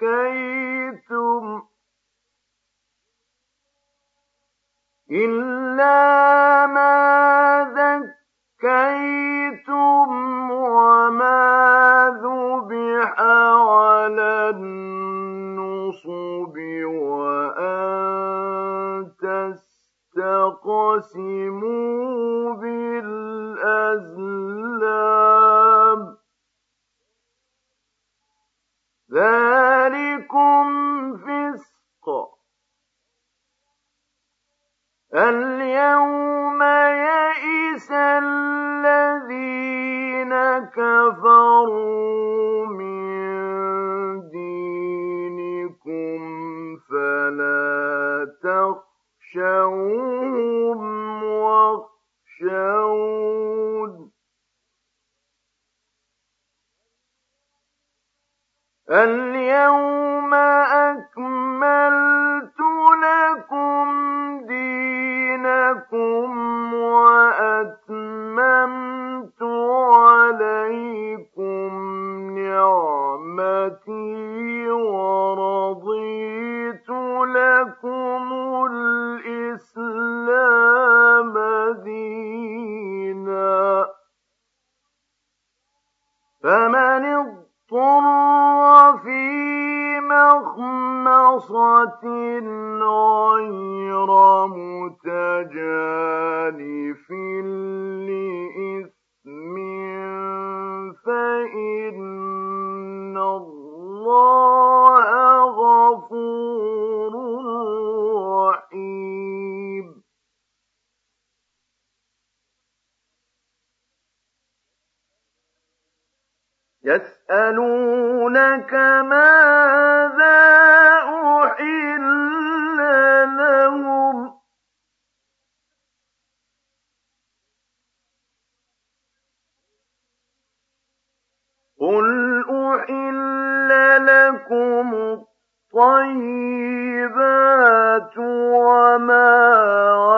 ذَكَّيْتُمْ إِلَّا مَا ذَكَّيْتُمْ وَمَا ذُبِحَ عَلَى النُّصُبِ وَأَن تَسْتَقْسِمُوا بِالْأَزْلَامِ ۚ ذَٰلِكُمْ فِسْقٌ ۗ. الْيَوْمَ يَئِسَ الَّذِينَ كَفَرُوا مِن دِينِكُمْ فَلَا تَخْشَوْهُمْ وَاخْشَوْنِ ۚ الْيَوْمَ أَكْمَلْتُ لَكُمْ دِينَكُمْ وَأَتْمَمْتُ عَلَيْكُمْ نِعْمَتِي وَرَضِيتُ لَكُمُ الْإِسْلَامَ دِينًا ۚ فَمَنِ اضْطُرَّ فِي مَخْمَصَةٍ غَيْرَ مُتَجَانِفٍ لِّإِثْمٍ فَإِنَّ اللَّهَ غَفُورٌ رَّحِيمٌ. يَسْأَلُونَكَ مَاذَا أُحِلَّ لَهُمْ ۖ قُلْ أُحِلَّ لَكُمُ الطَّيِّبَاتُ وَمَا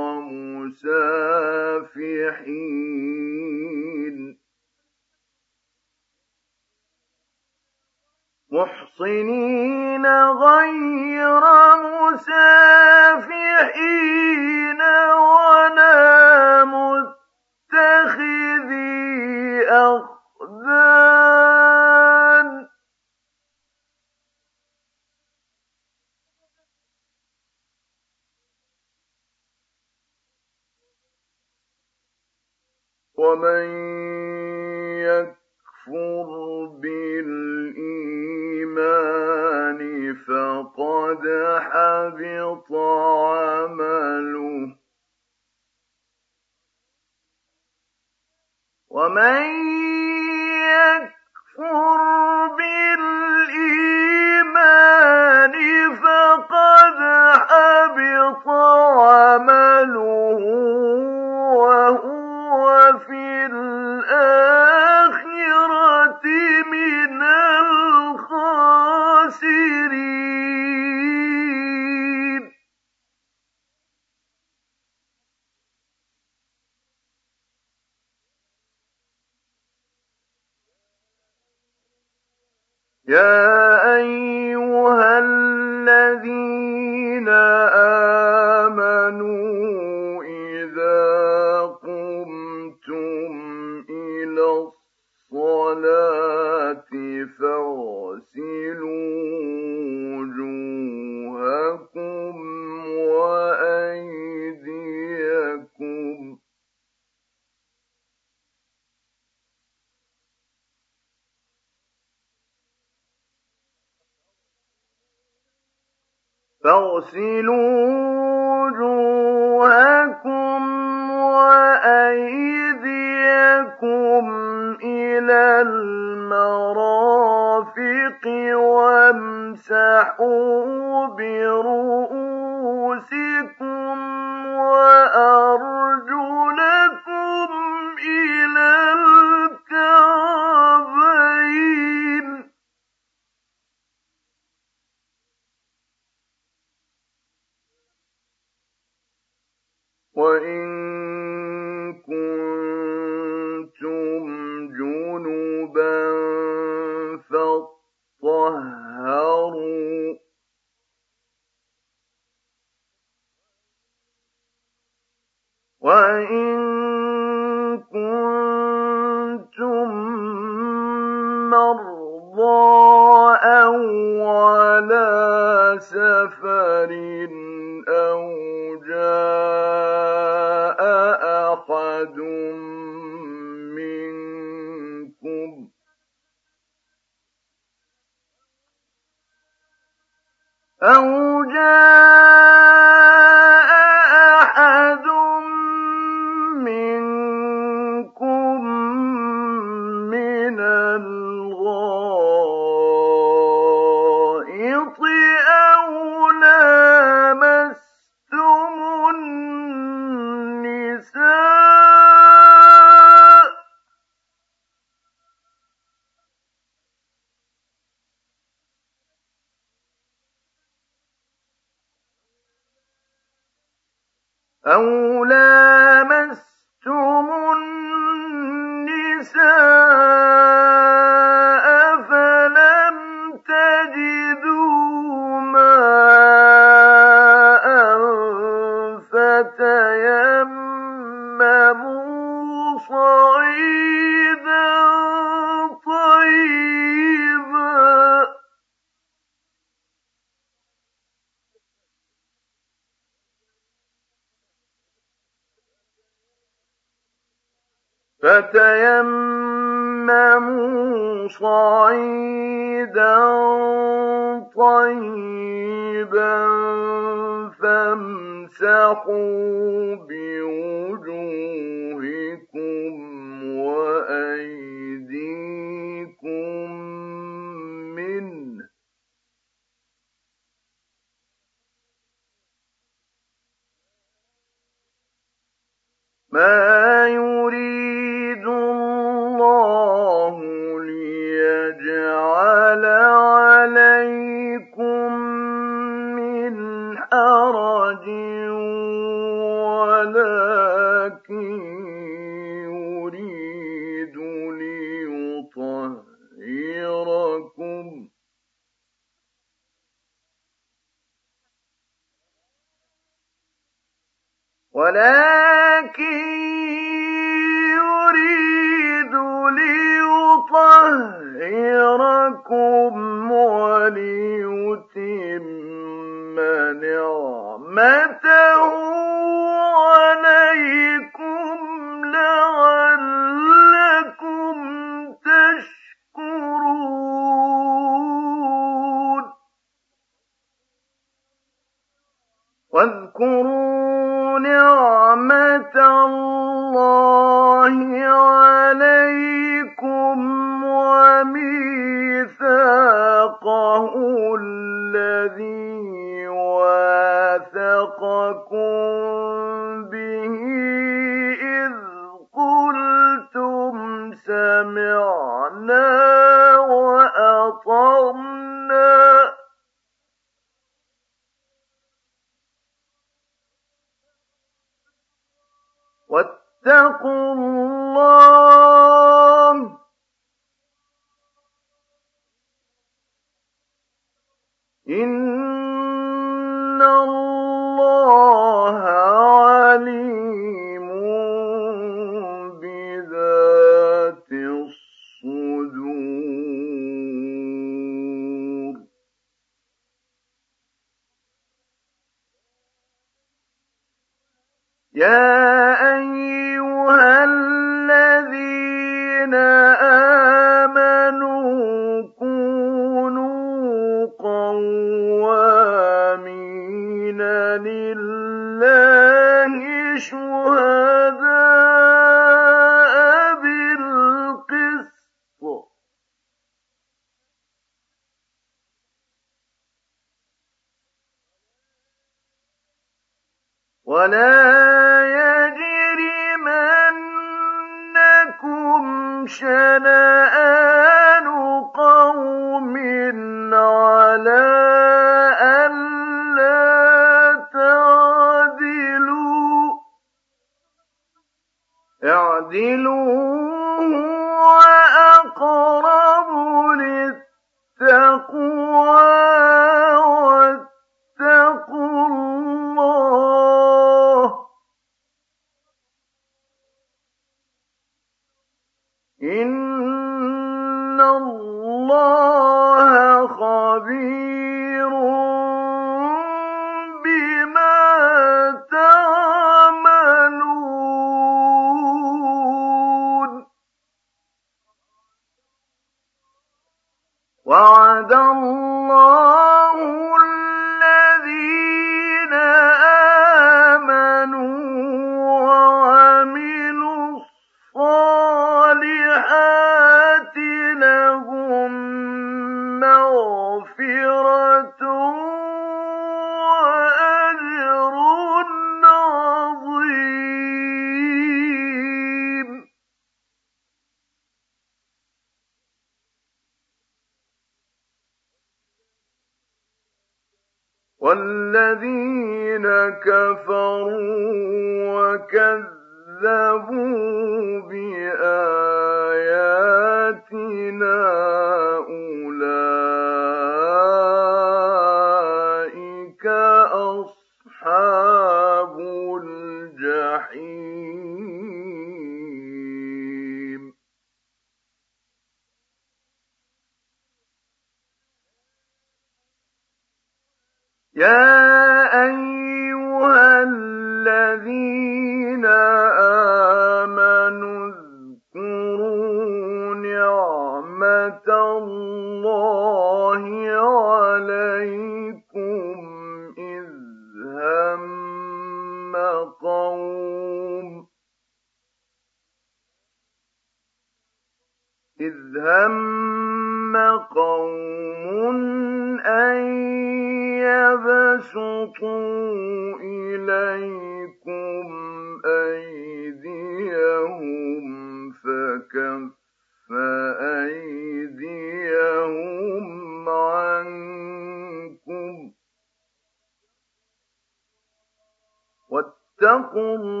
واتقوا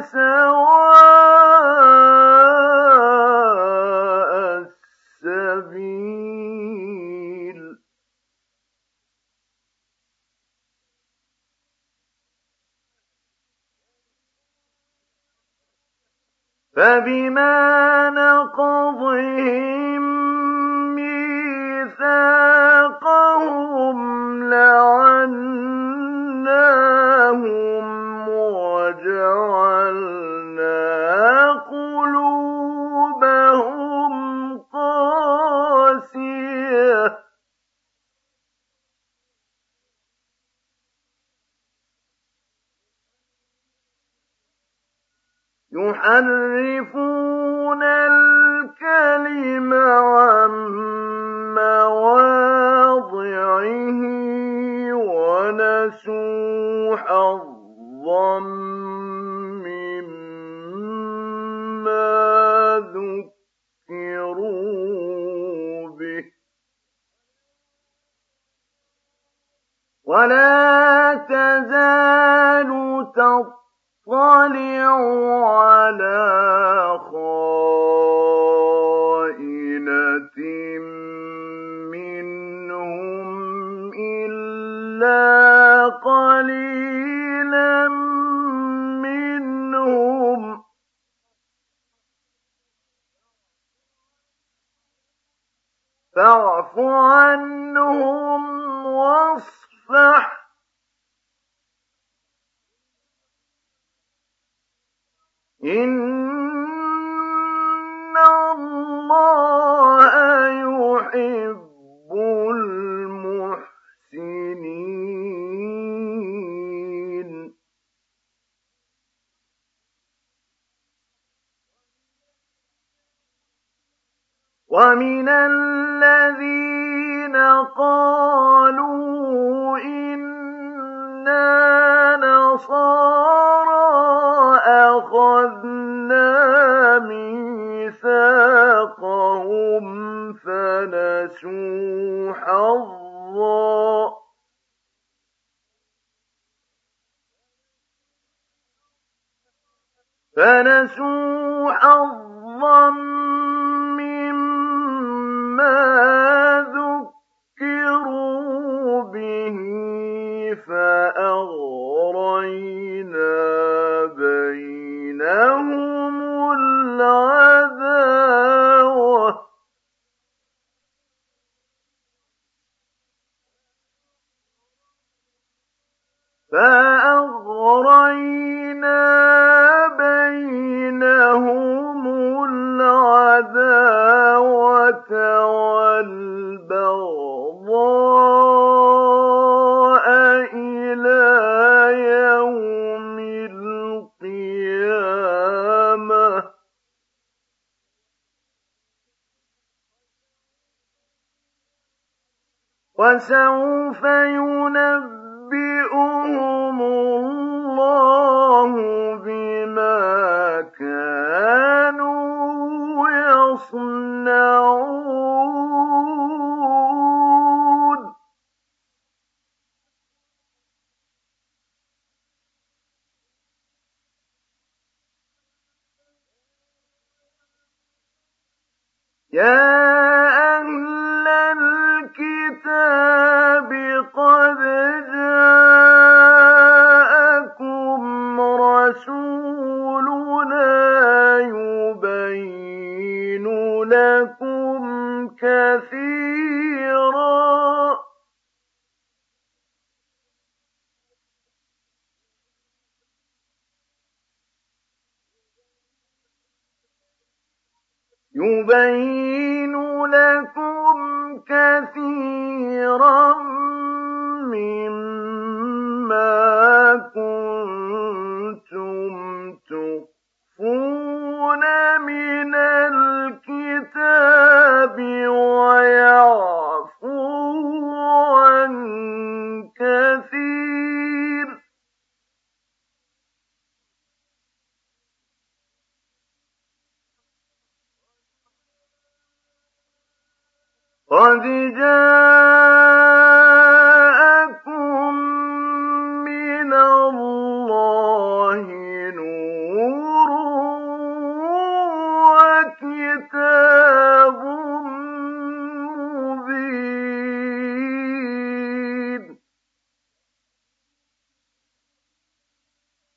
عسى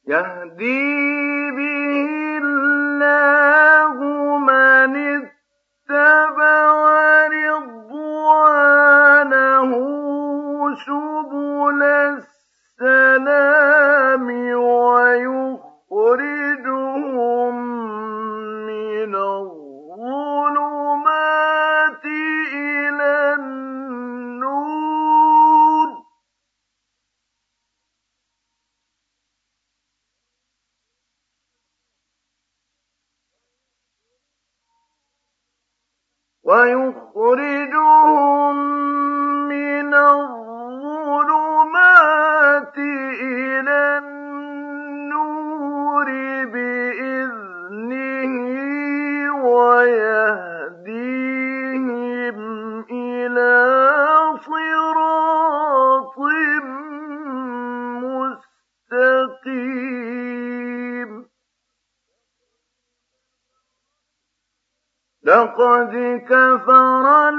يهدي كفر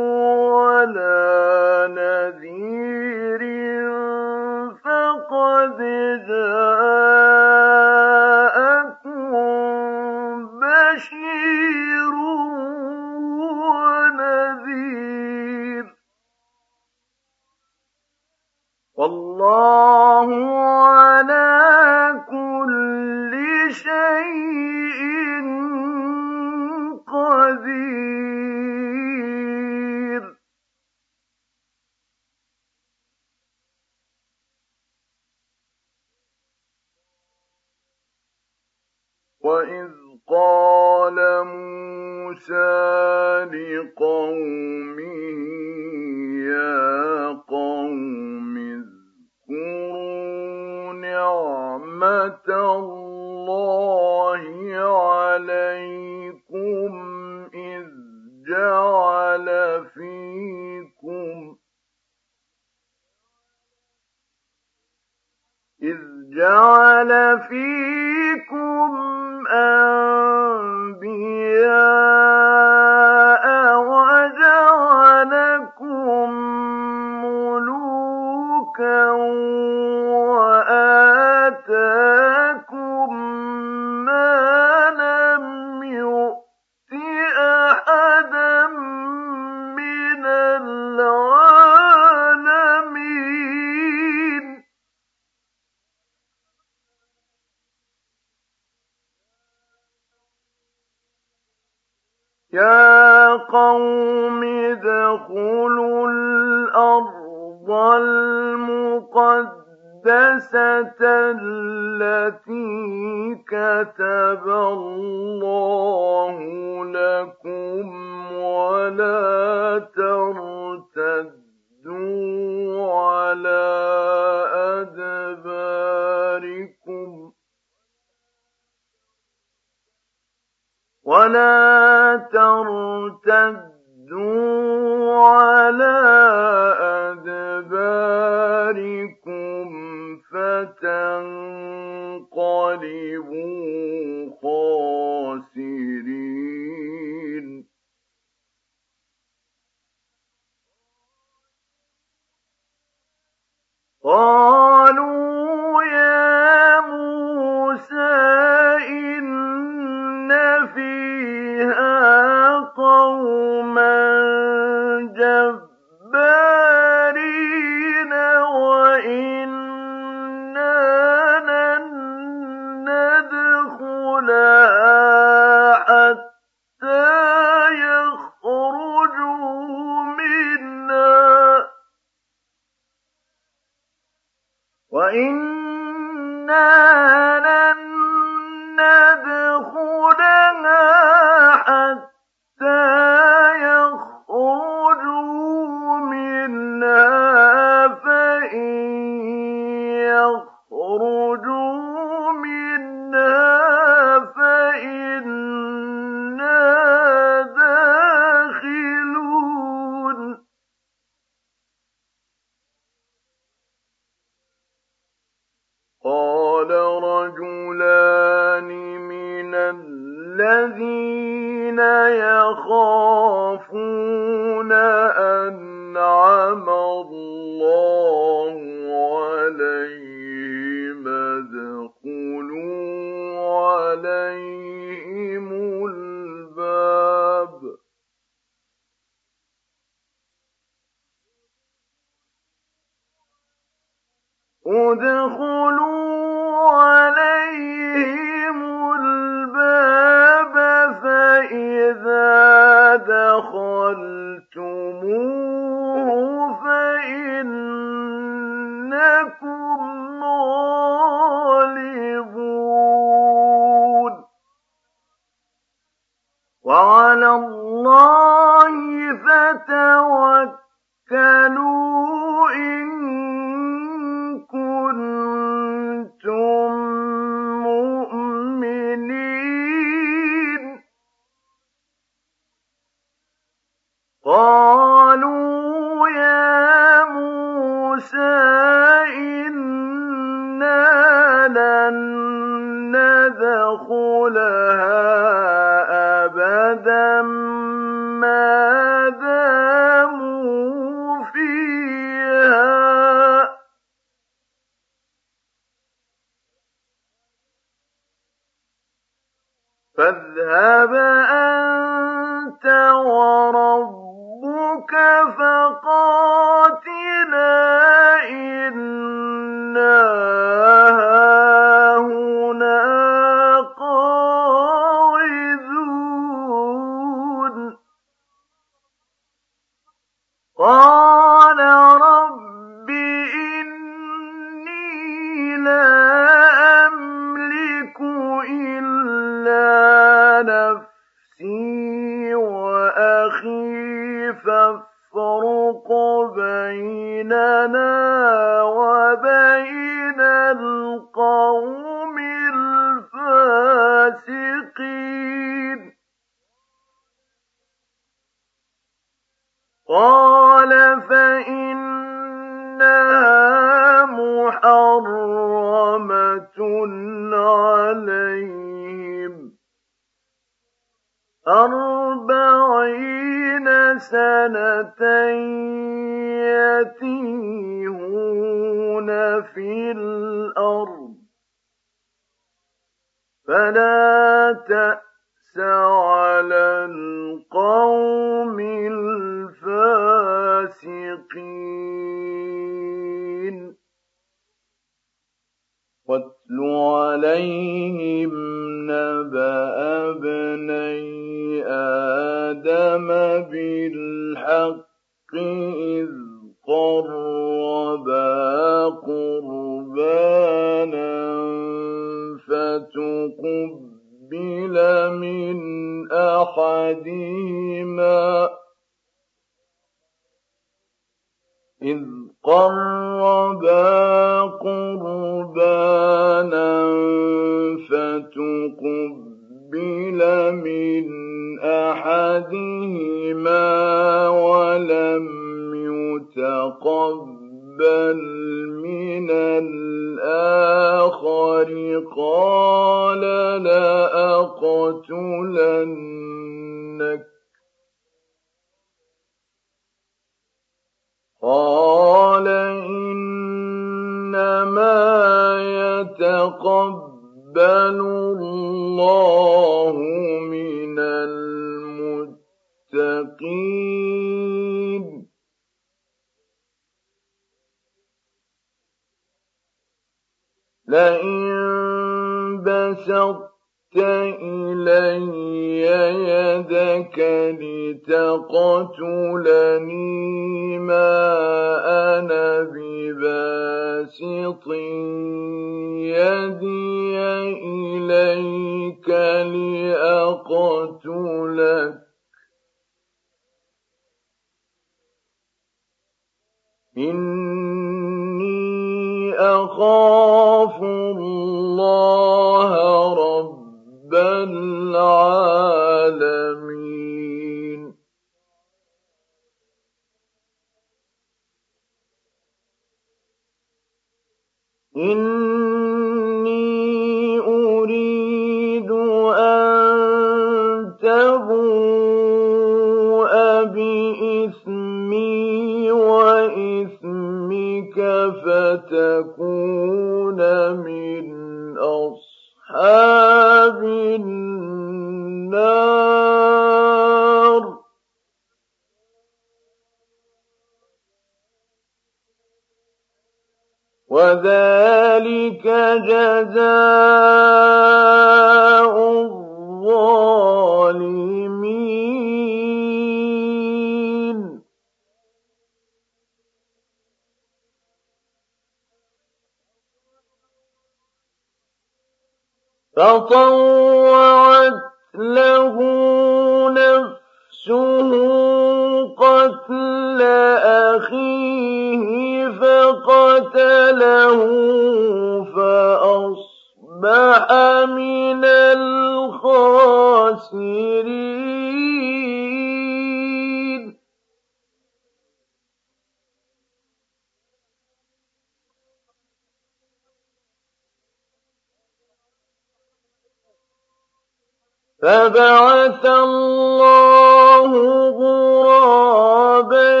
فبعث الله غرابا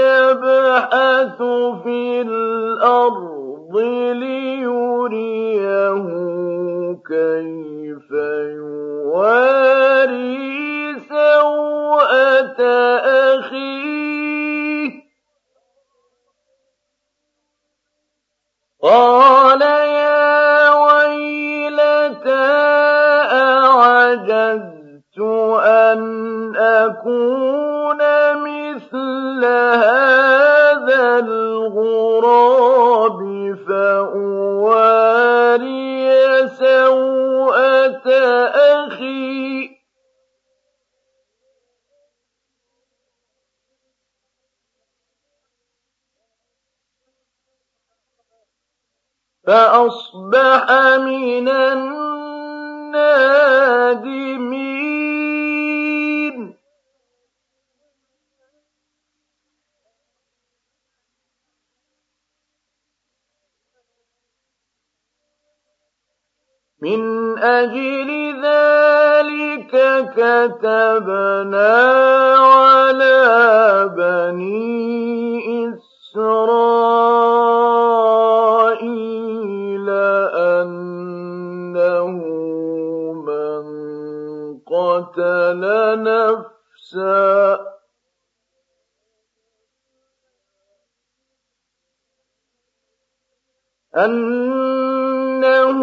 يبحث في الأرض ليريه كيف يواري سوءة أخيه. أن أكون مثل هذا الغراب فأواري سوءة أخي. فأصبح من النادمين من أجل ذلك كتبنا على بني إسرائيل أنه من قتل نفسا. أنه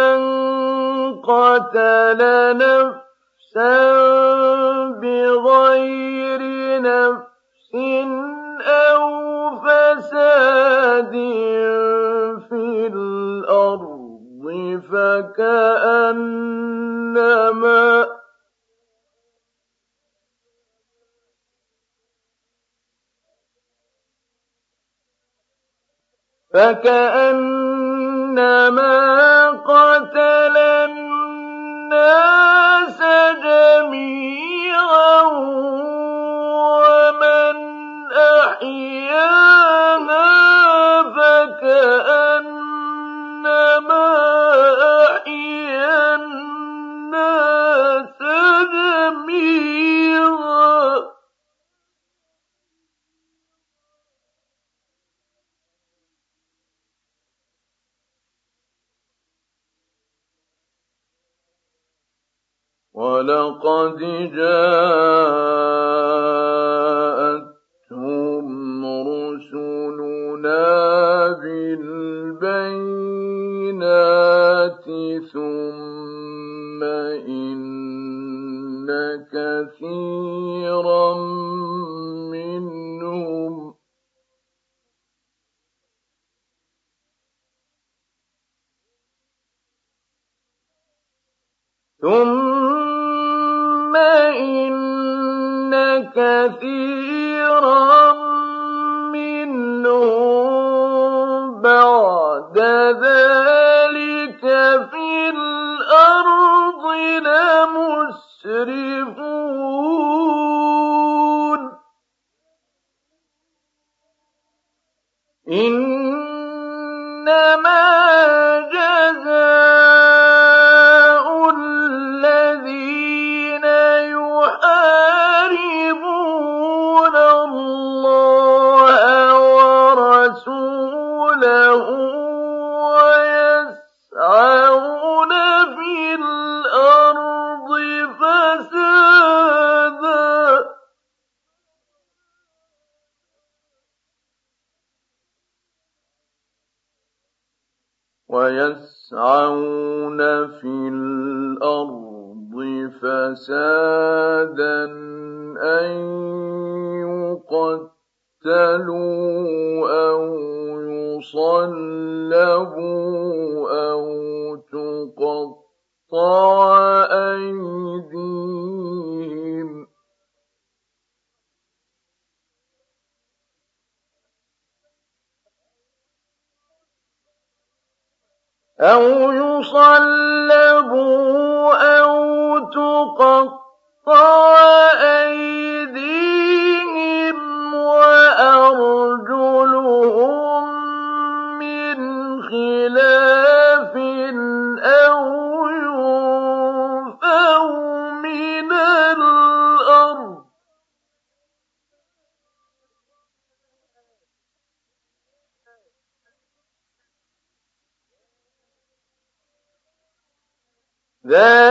من قتل نفسا بغير نفس أو فساد في الأرض فكأنما فكأنما قتل الناس جميعا ومن أحياها ولقد جاءتهم رسلنا بالبينات ثم إن كثيرا منهم ثم إن كثيرا منهم بعد ذلك في الأرض لمسرفون إنما جزاء يسعون في الأرض فسادا أن يقتلوا أو يصلبوا أو تقطع أي أو يصلبوا أو تقطع ذلك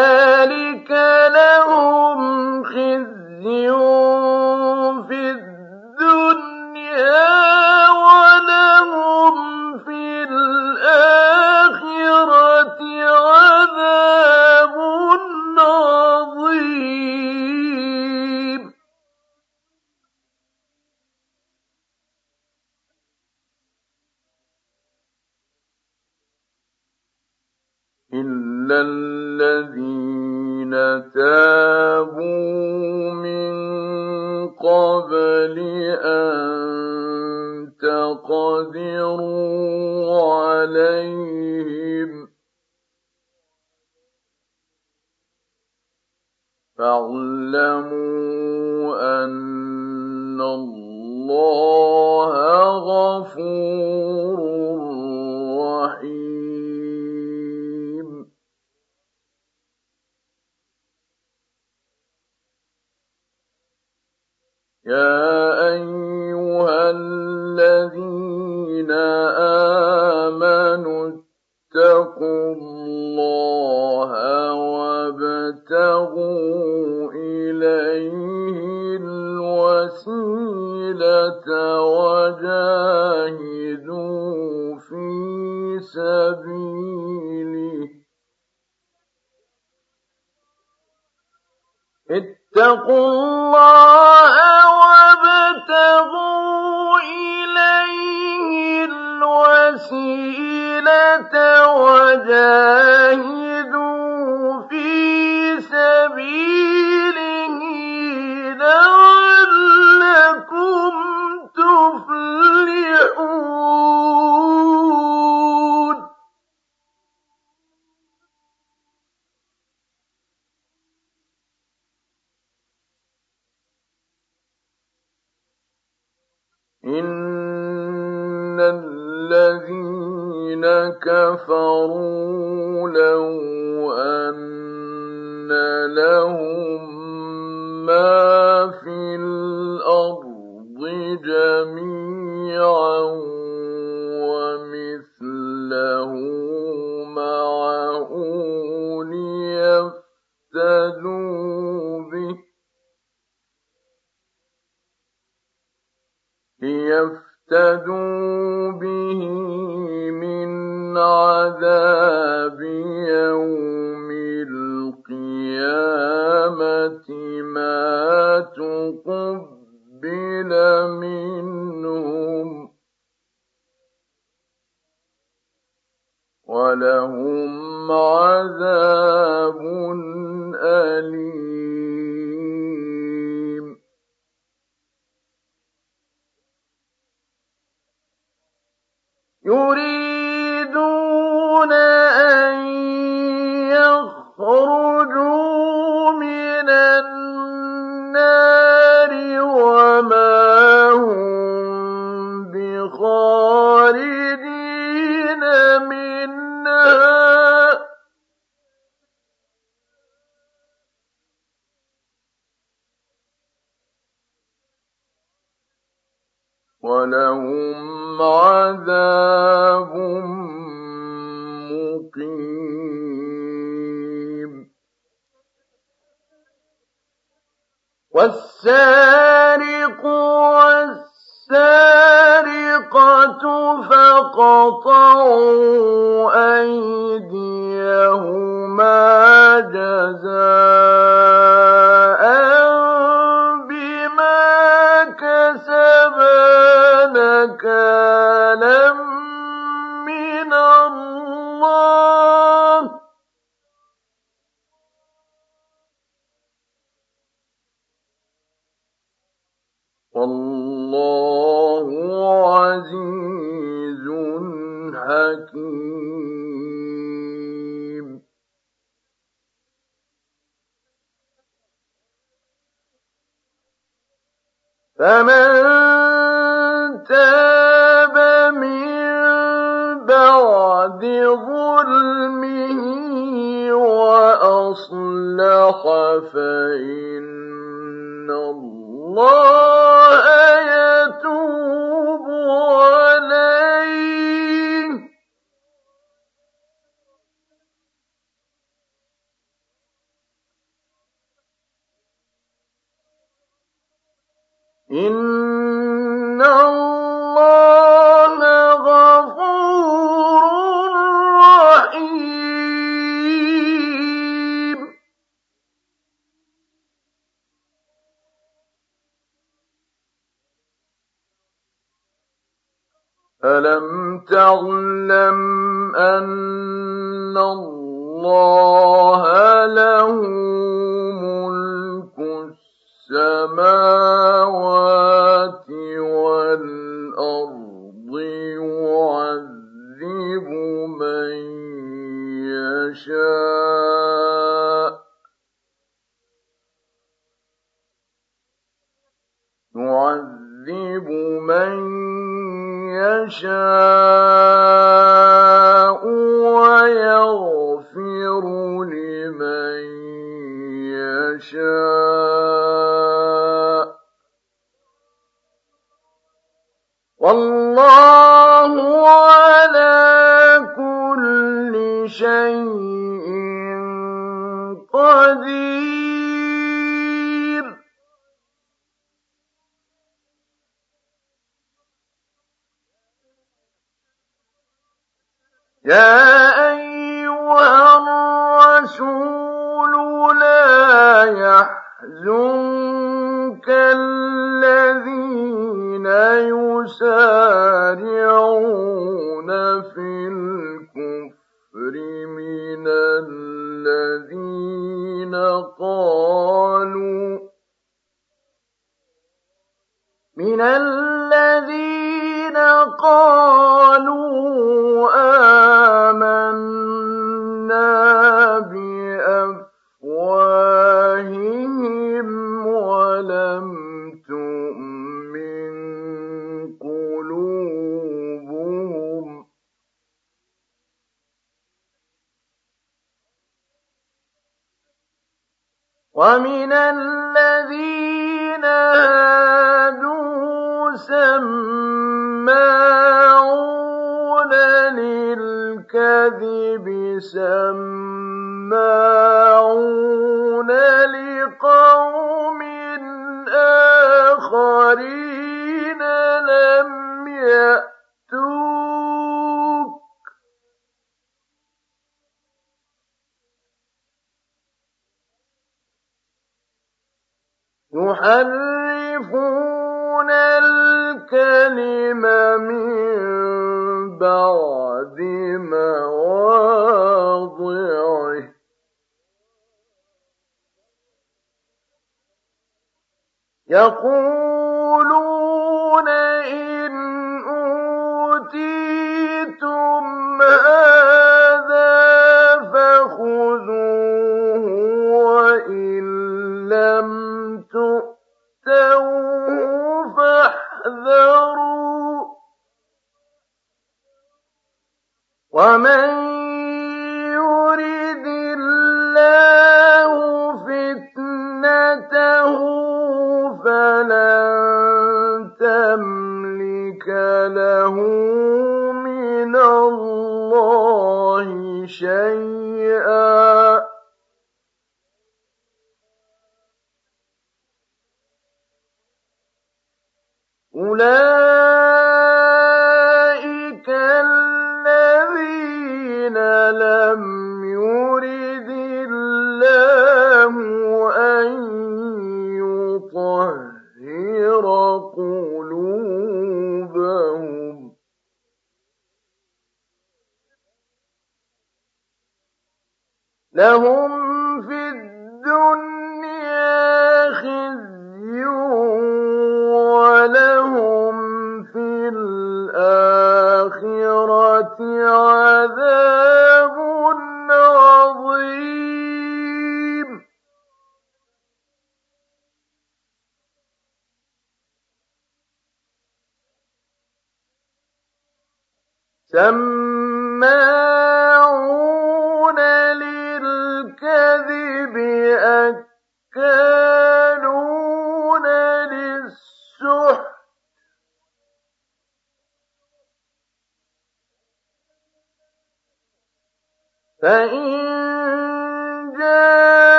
إِنَّ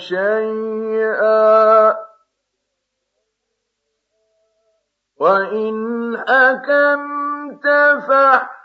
شيئا. وإن حكمت فاحكم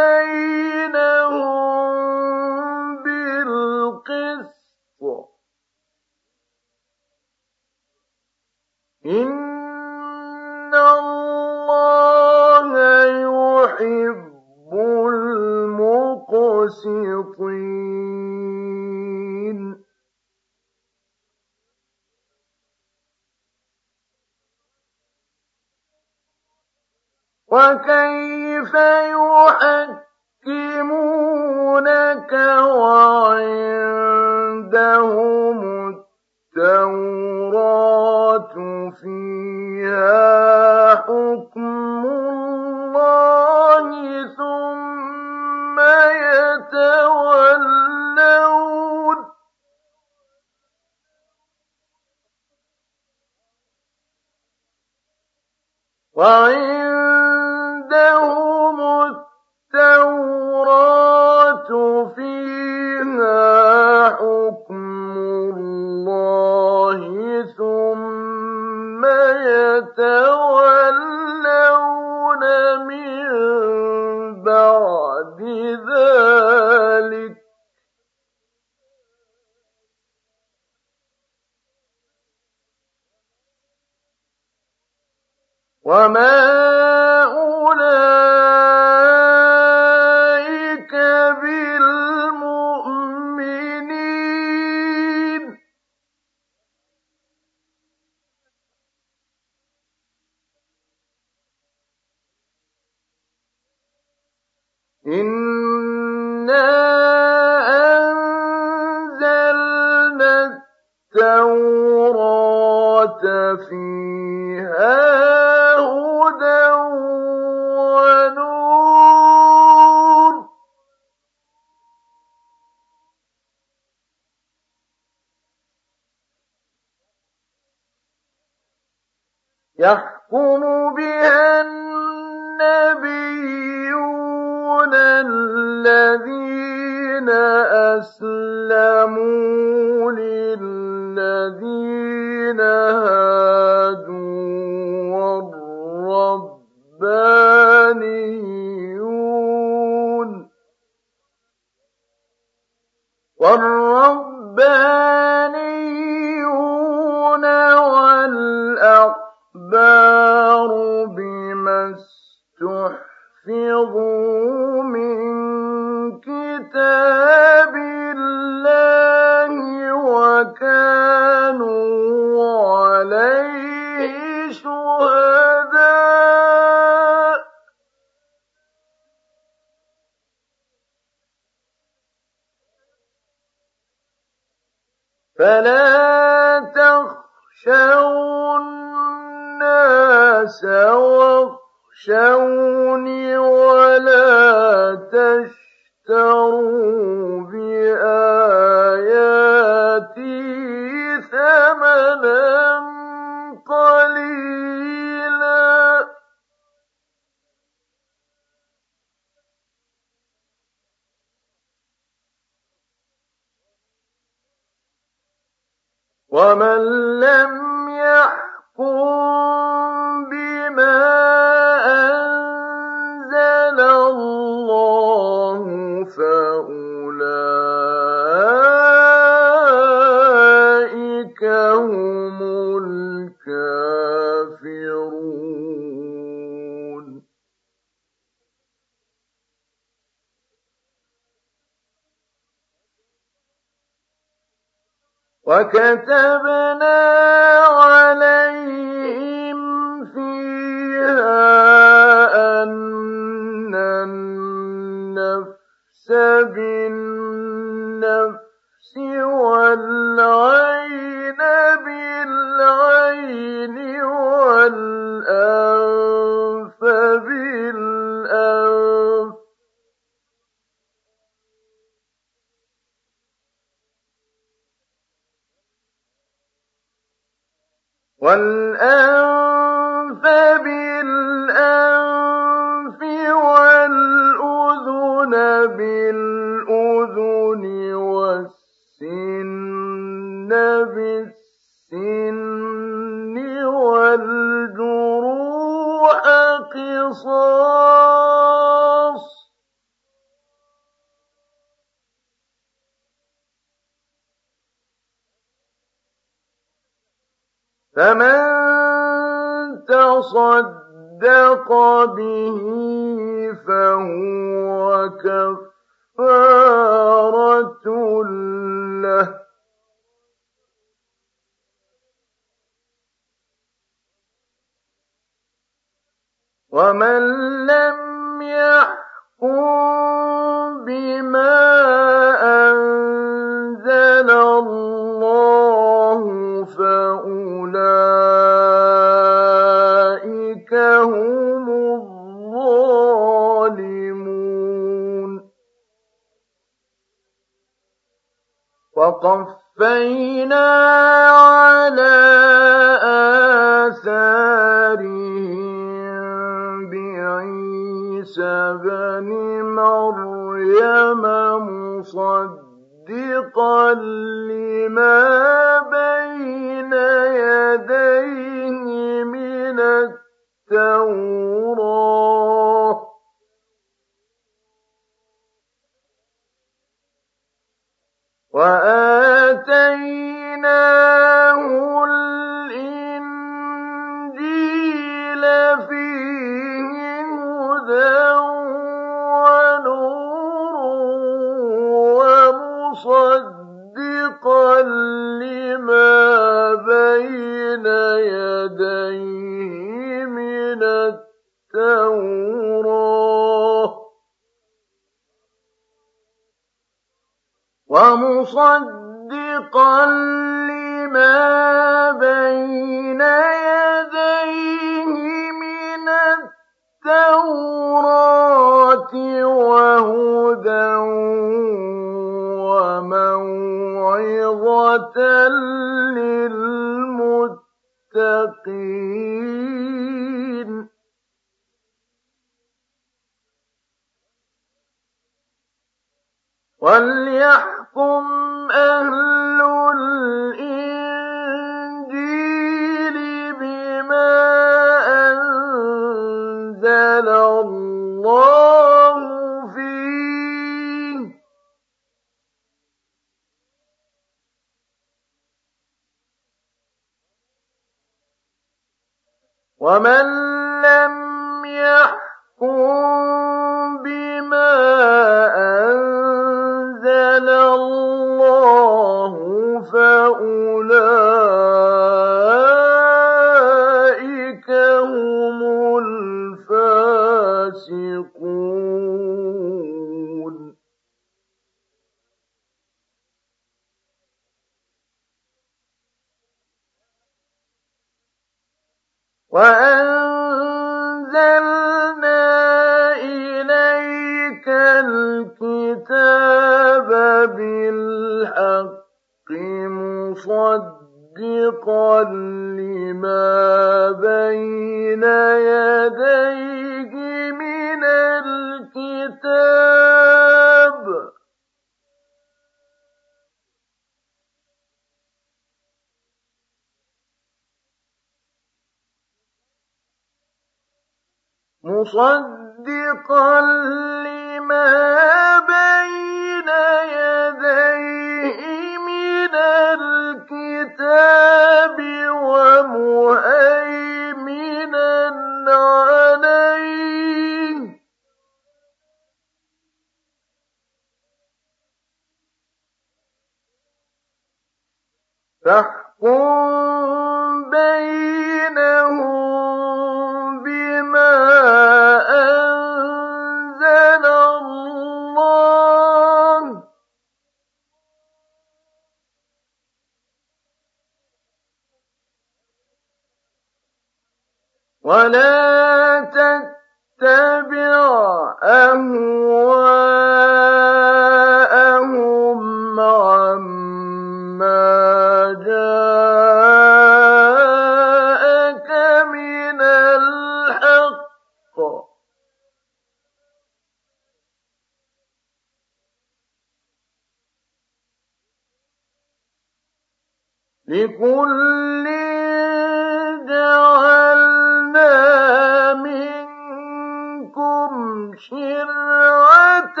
شرعة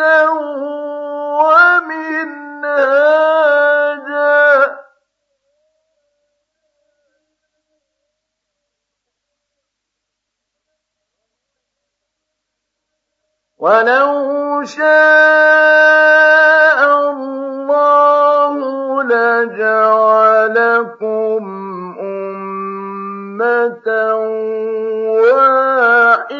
ولو شاء الله لجعلكم أمة واحدة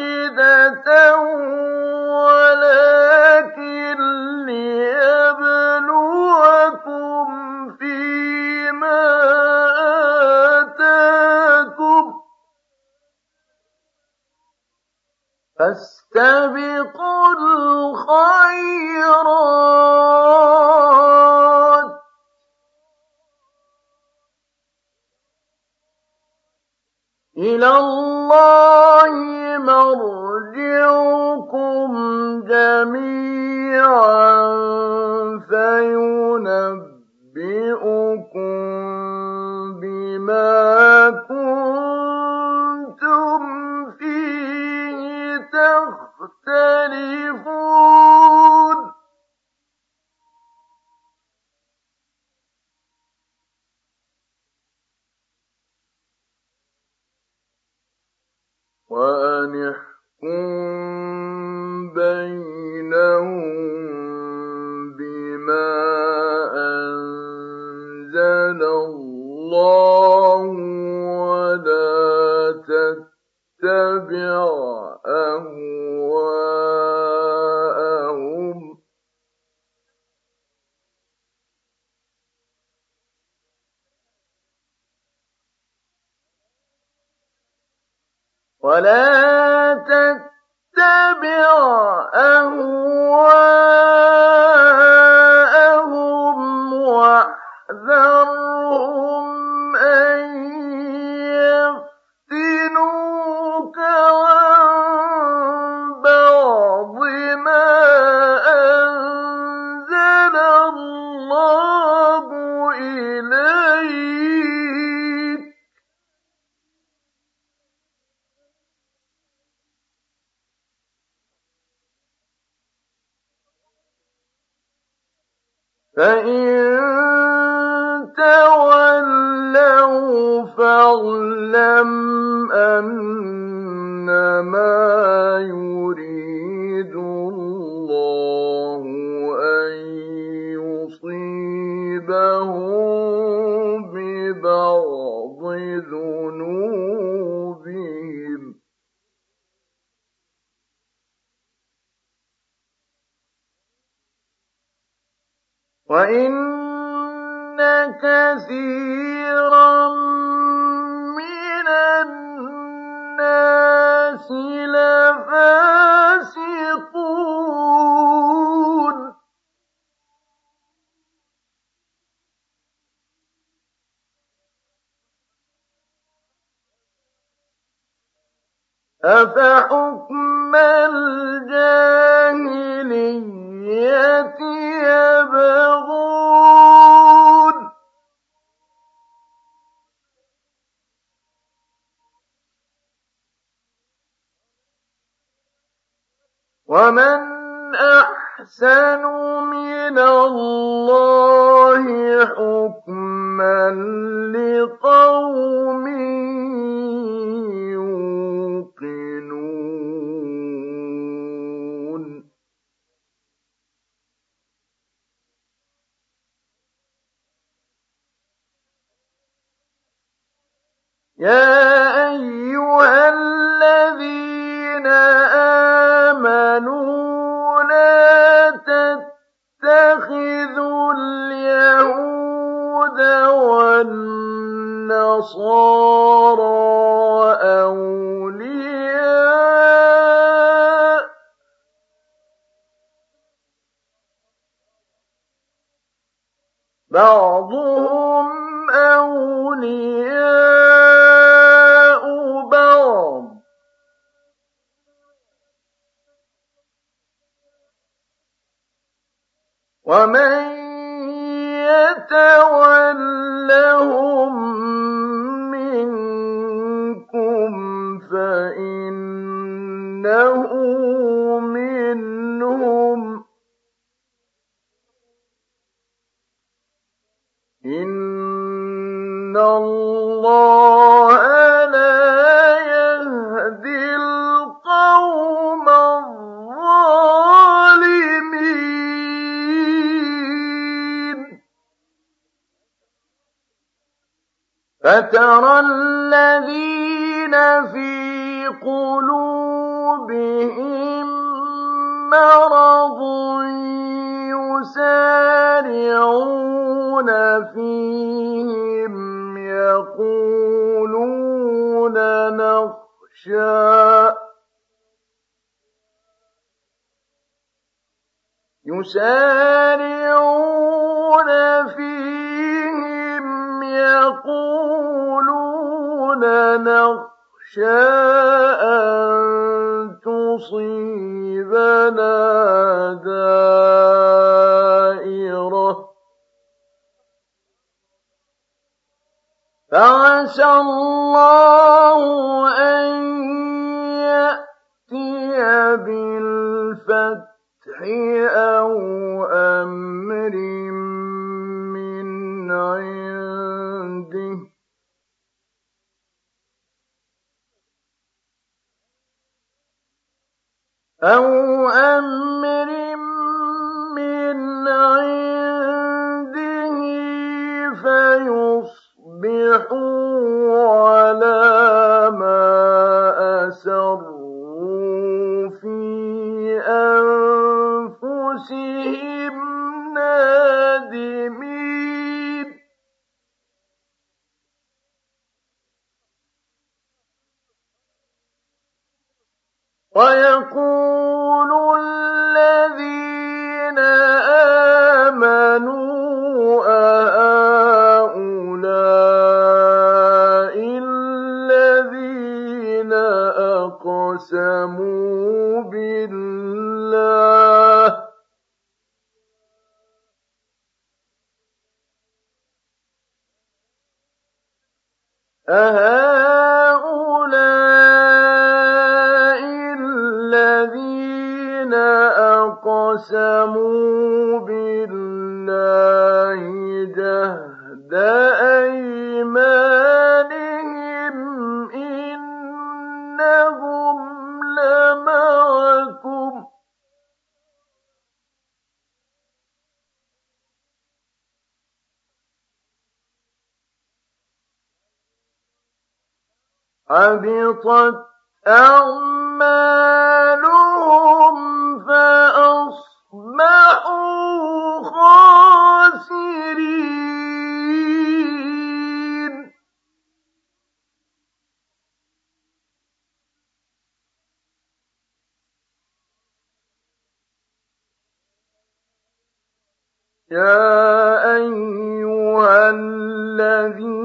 فاستبقوا الخيرات. فترى الذين في قلوبهم مرض يسارعون فيهم يقولون نخشى. يسارعون فيهم. يقولون نخشى أن تصيبنا دائرة. فعسى الله أن يأتي بالفتح أو أمر. أو أمر من عنده فيصبحوا على ما أسروا في أنفسهم نادمين ويقول الذين آمنوا أهؤلاء الذين أقسموا بالله أهؤلاء أقسموا بالله جهد أيمانهم إنهم لمعكم حبطت أعمالهم خاسرين يا أيها الذين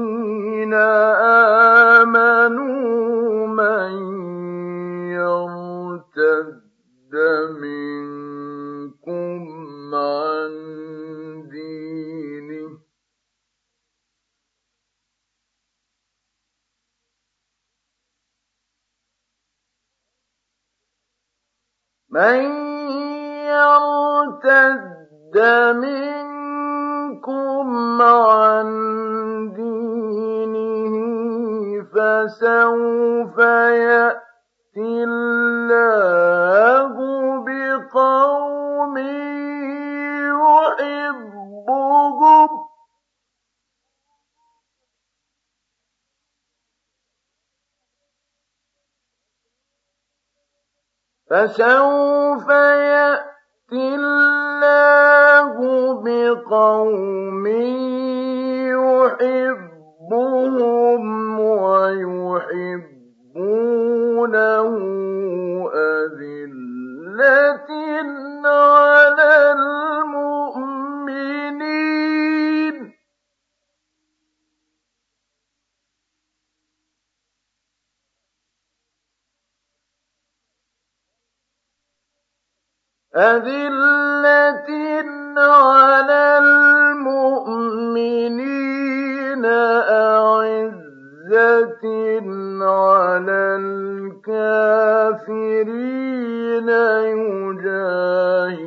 منكم عن دينه فسوف يأتي الله بقوم يحبهم. فسوف يأتي بقوم يحبهم ويحبونه أذلة على أذلة على المؤمنين أعزة على الكافرين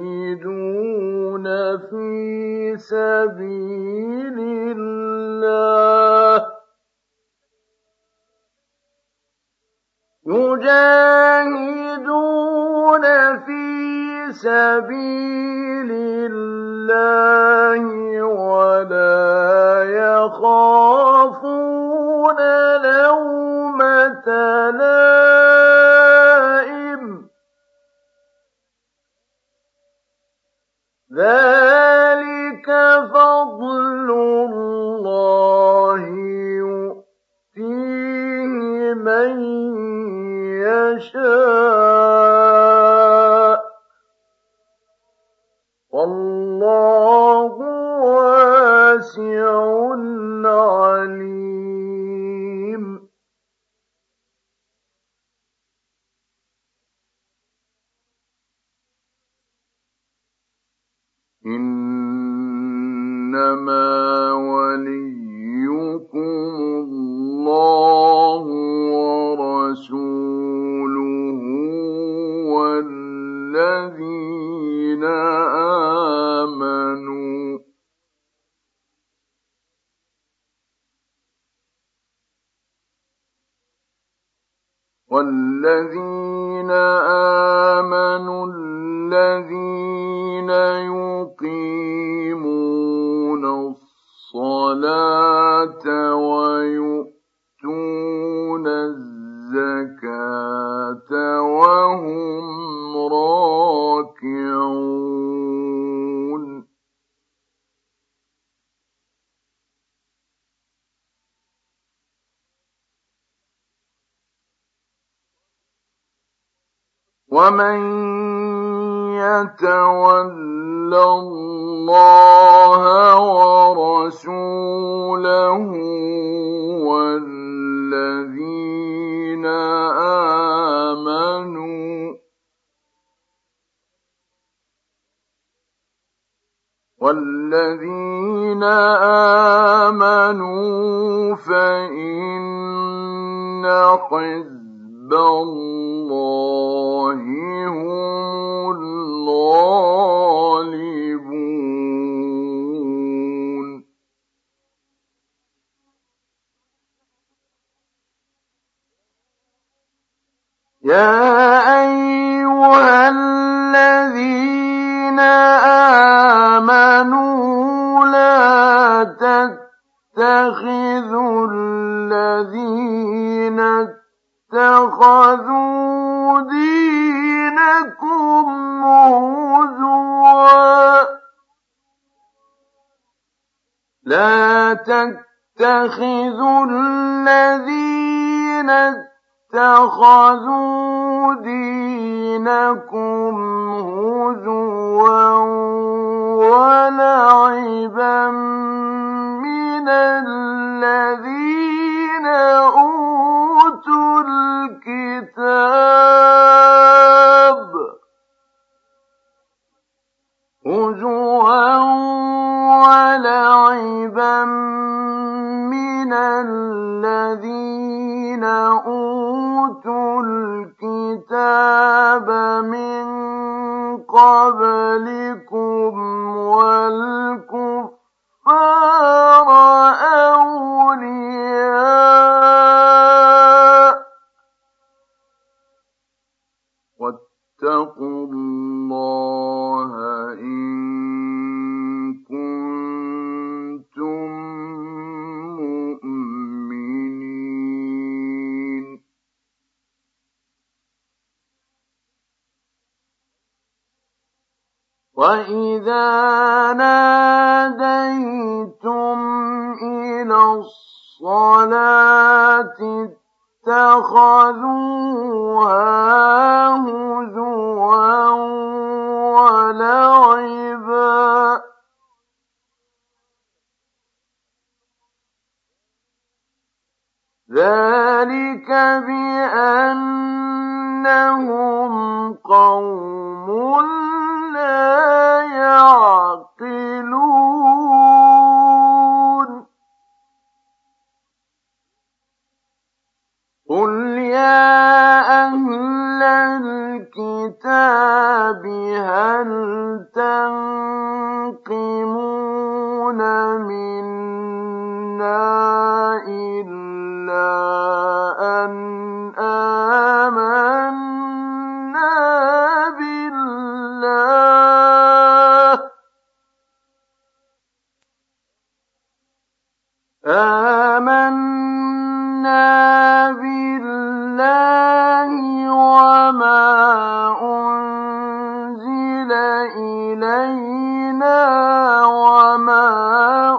يجاهدون في سبيل الله. يجاهدون في سبيل الله ولا يخافون لومة لائم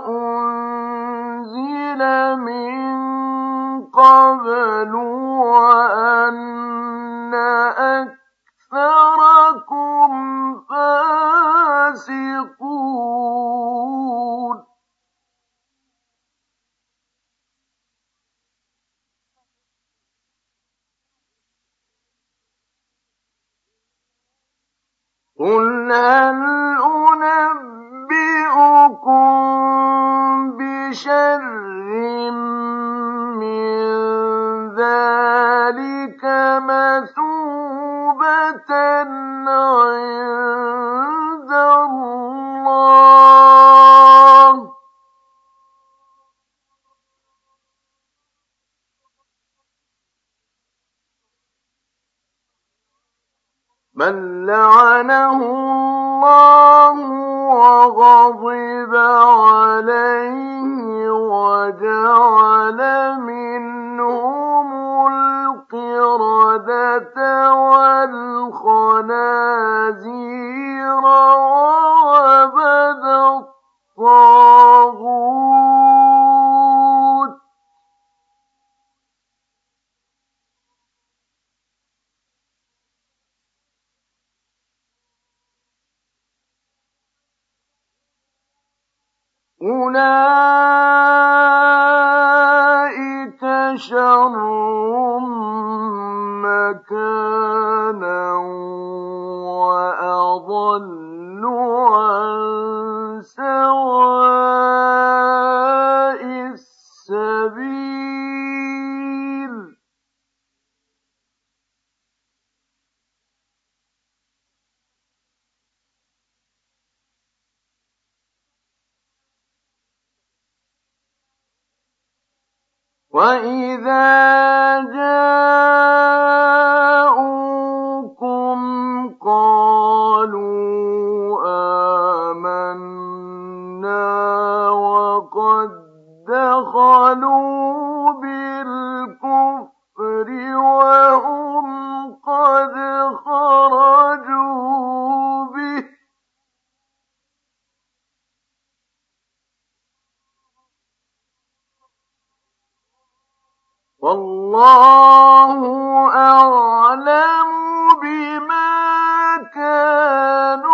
أنزل من قبل وأن أكثركم فاسقون. قل هل أنبئكم بشر من ذلك مثوبة عند من لعنه الله وغضب عليه وجعل منهم القردة والخنازير أولئك شر مكانا وأضل عن سواء وإذا جاءوكم قالوا آمنا وقد بالكفر وهم قد خرجوا والله أعلم بما كانوا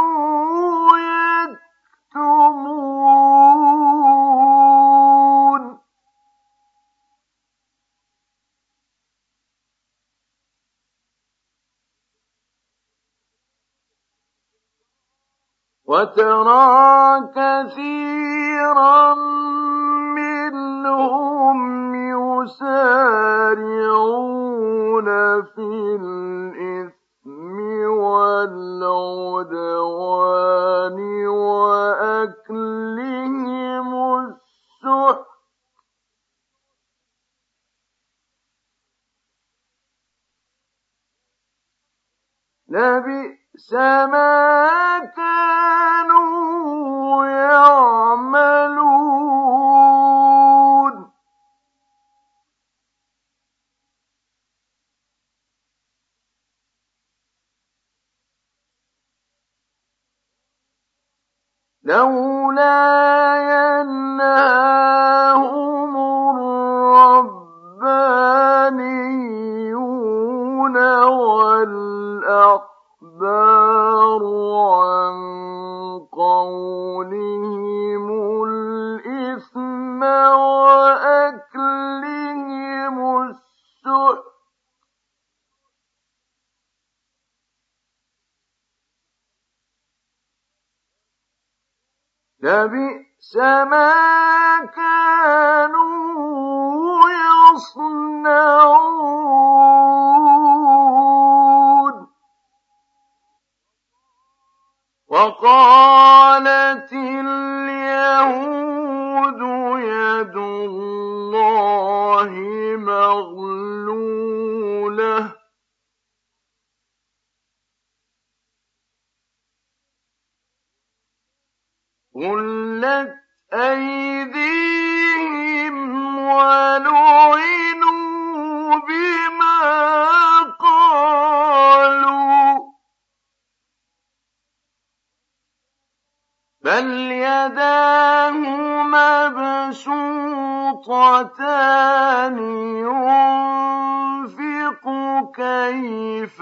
يكتمون. وترى كثيرا منهم يسارعون في الإثم والعدوان وأكلهم السحت لبئس ما كانوا يعملون لولا ينهى سما كانوا يصنعون. وقال من ينفق كيف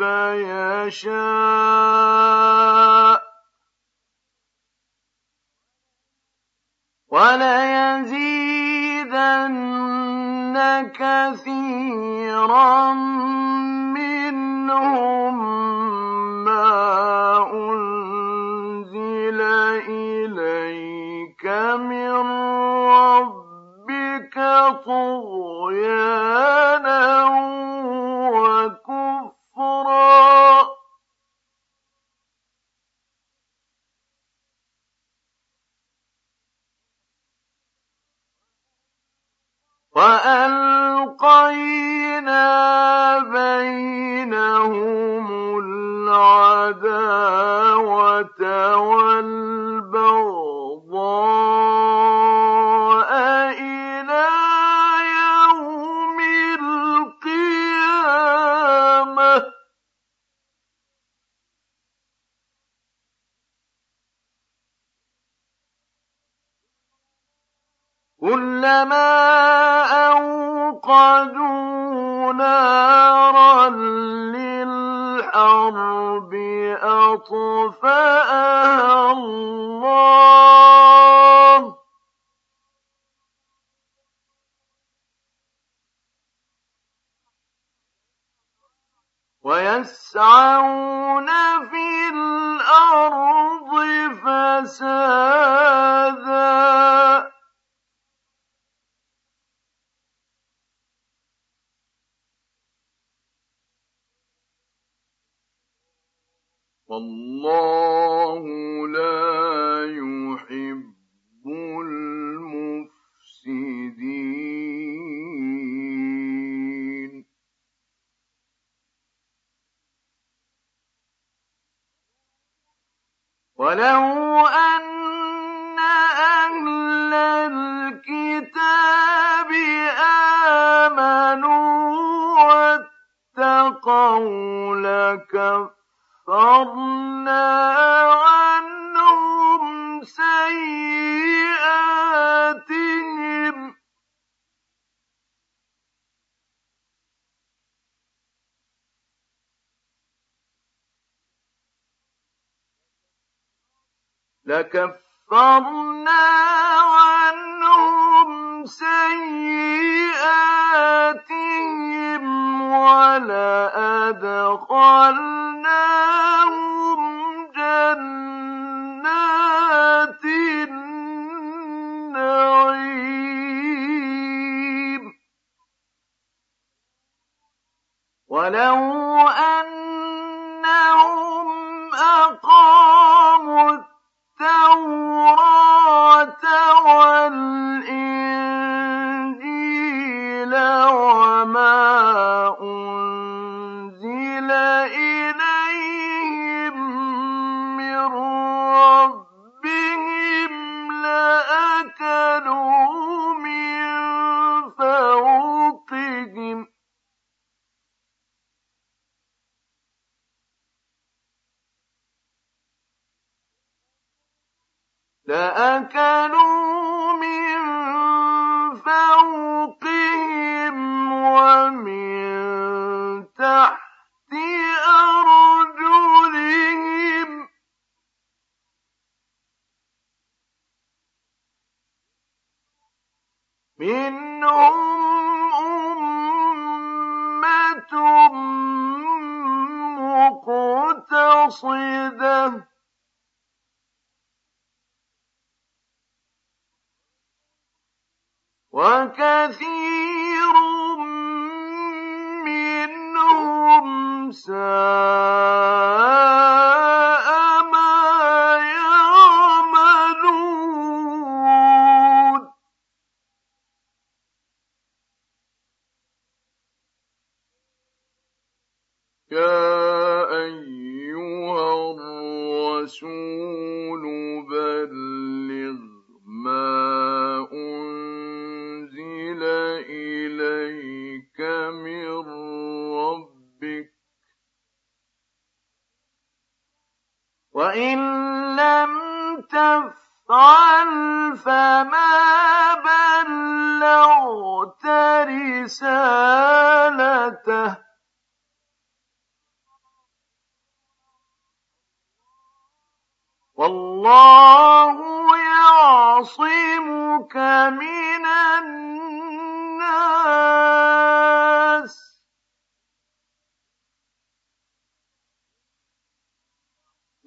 يشاء وليزيدن كثيرا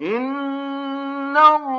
إِنَّ اللَّهَ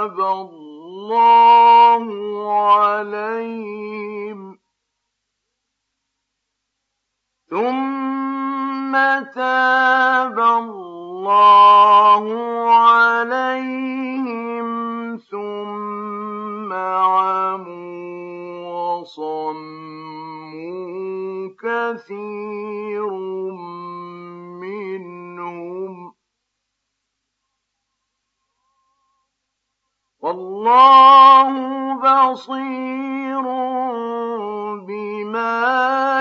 تَابَ اللَّهُ عَلَيْهِمْ. ثُمَّ تَابَ اللَّهُ عَلَيْهِمْ. وَاللَّهُ بَصِيرٌ بِمَا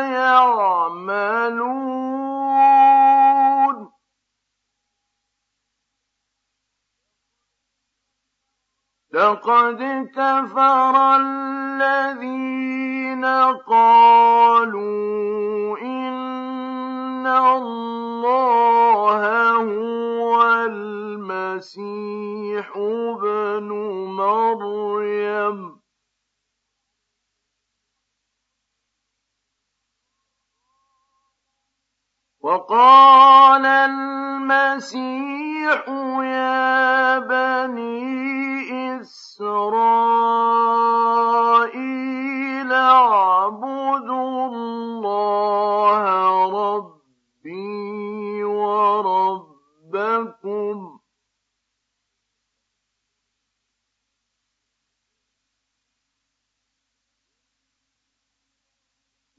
يَعْمَلُونَ. لَقَدْ كَفَرَ الَّذِينَ قَالُوا إِنَّ اللَّهَ هُوَ الْمَسِيحُ. ابْنُ مَرْيَمَ وقال المسيح يا بني إسرائيل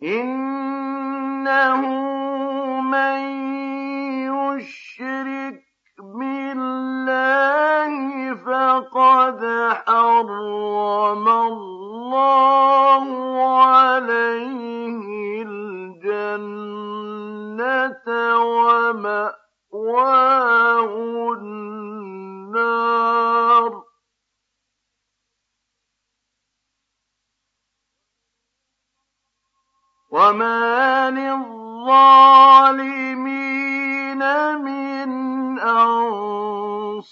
إنه من يشرك بالله فقد حرم الله عليه الجنة ومأواه النار. وما للظالمين من أنصار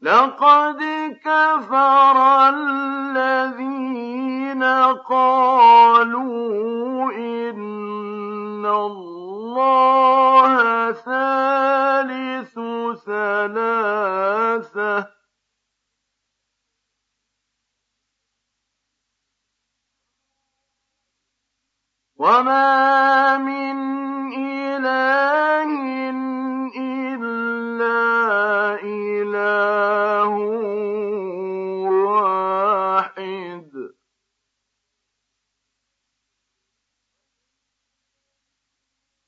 لقد كفر الذين قالوا إن الله ثالث ثلاثة وما من إله إلا إله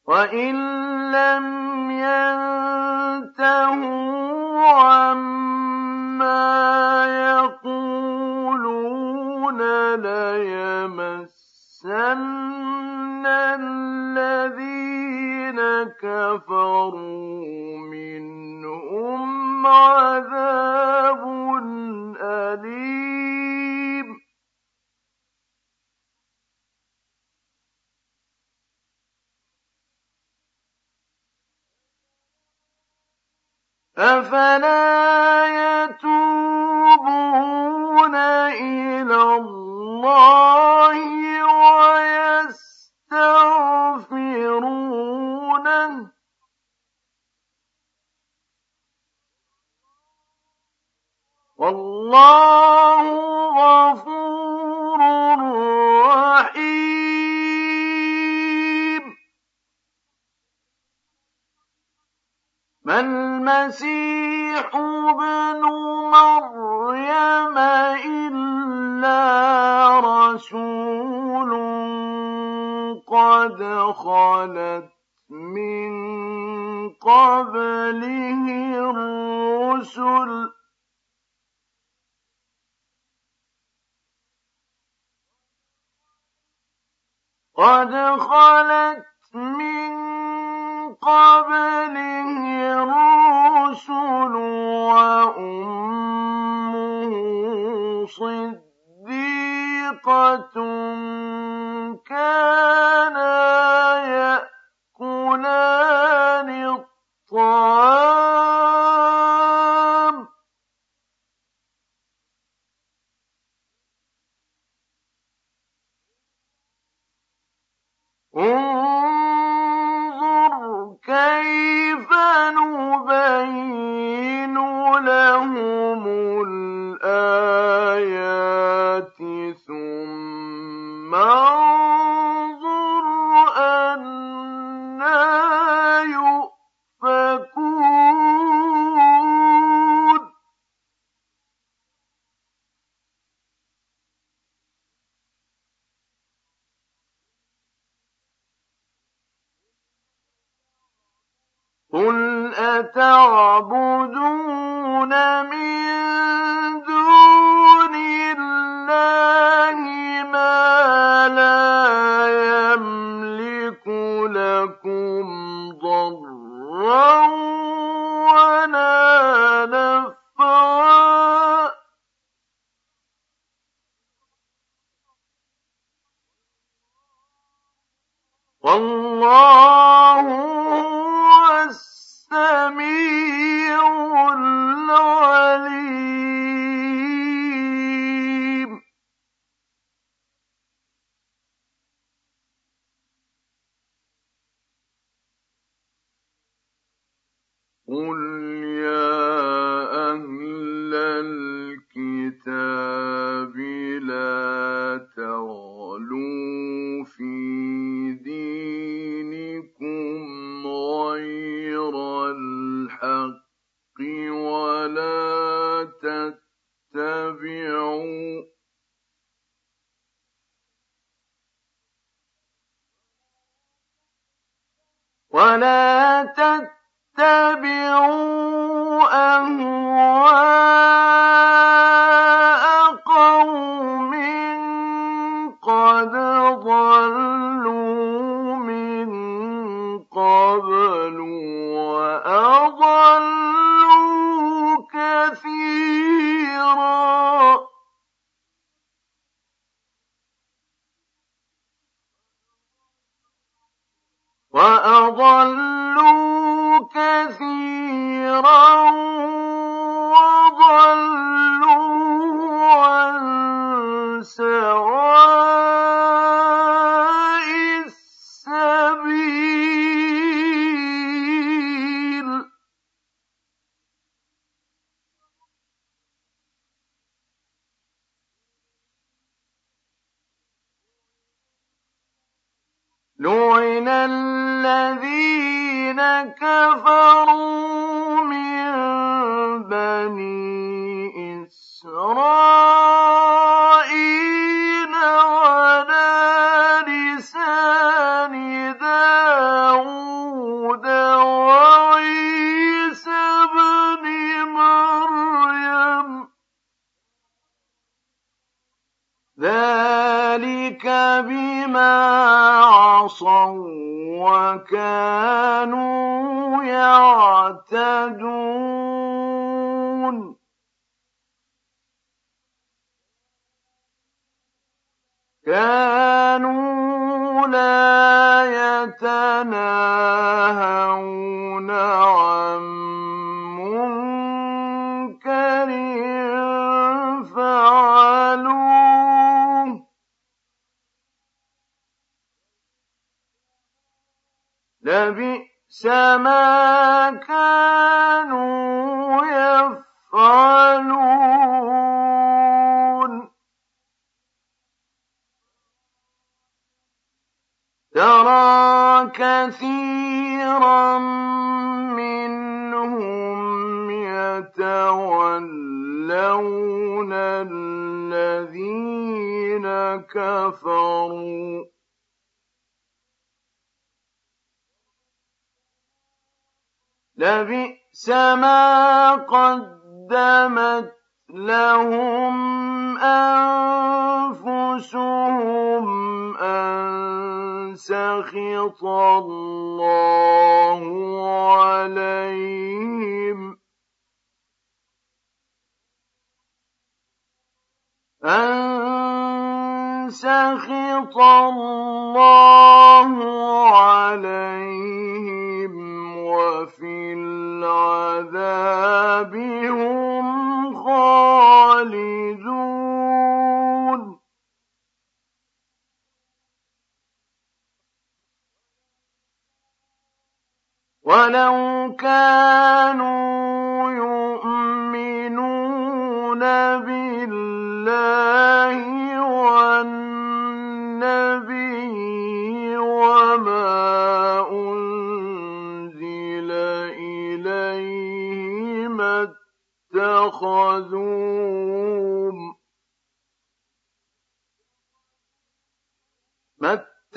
وإن لم ينتهوا عما يقولون ليمسن الذين كفروا منهم عذاب أليم أفلا يتوبون إلى الله ويستغفرونه؟ والله غفور ما المسيح ابن مريم إلا رسول قد خلت من قبله الرسل. قد خلت من قبله الرسل وأمه صديقة كانا يأكلان الطعام mom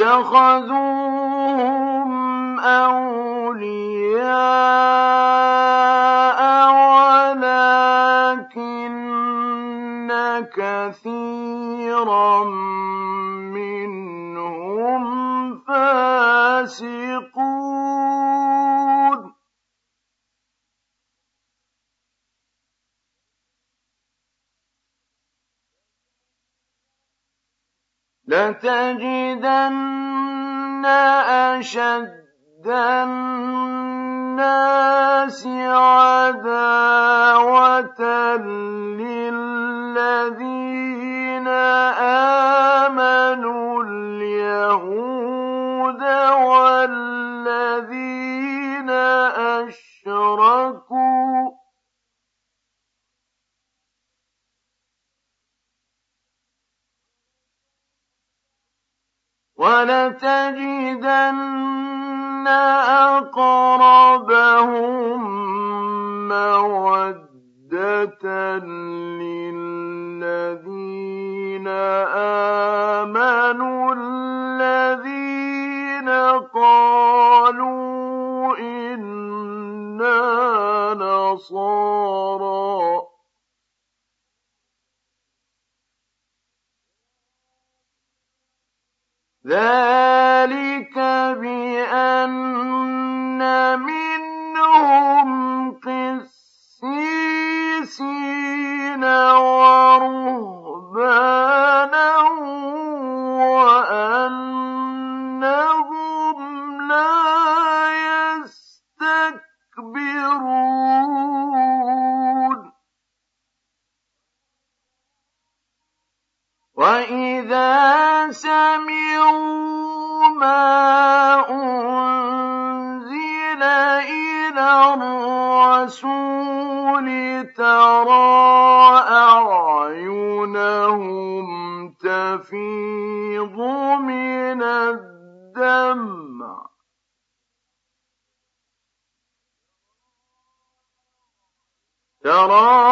اتخذوهم أولياء ولكن كثيرا منهم فاسقون. لتجدن أشد الناس عداوة للذين آمنوا اليهود والذين ولتجدن أقربهم مودة للذين آمنوا الذين قالوا إنا نصارى. ذلك بأن منهم قسيسين ورهبانا سمعوا ما أنزل إلى الرسول ترى أعينهم تفيض من الدمع. ترى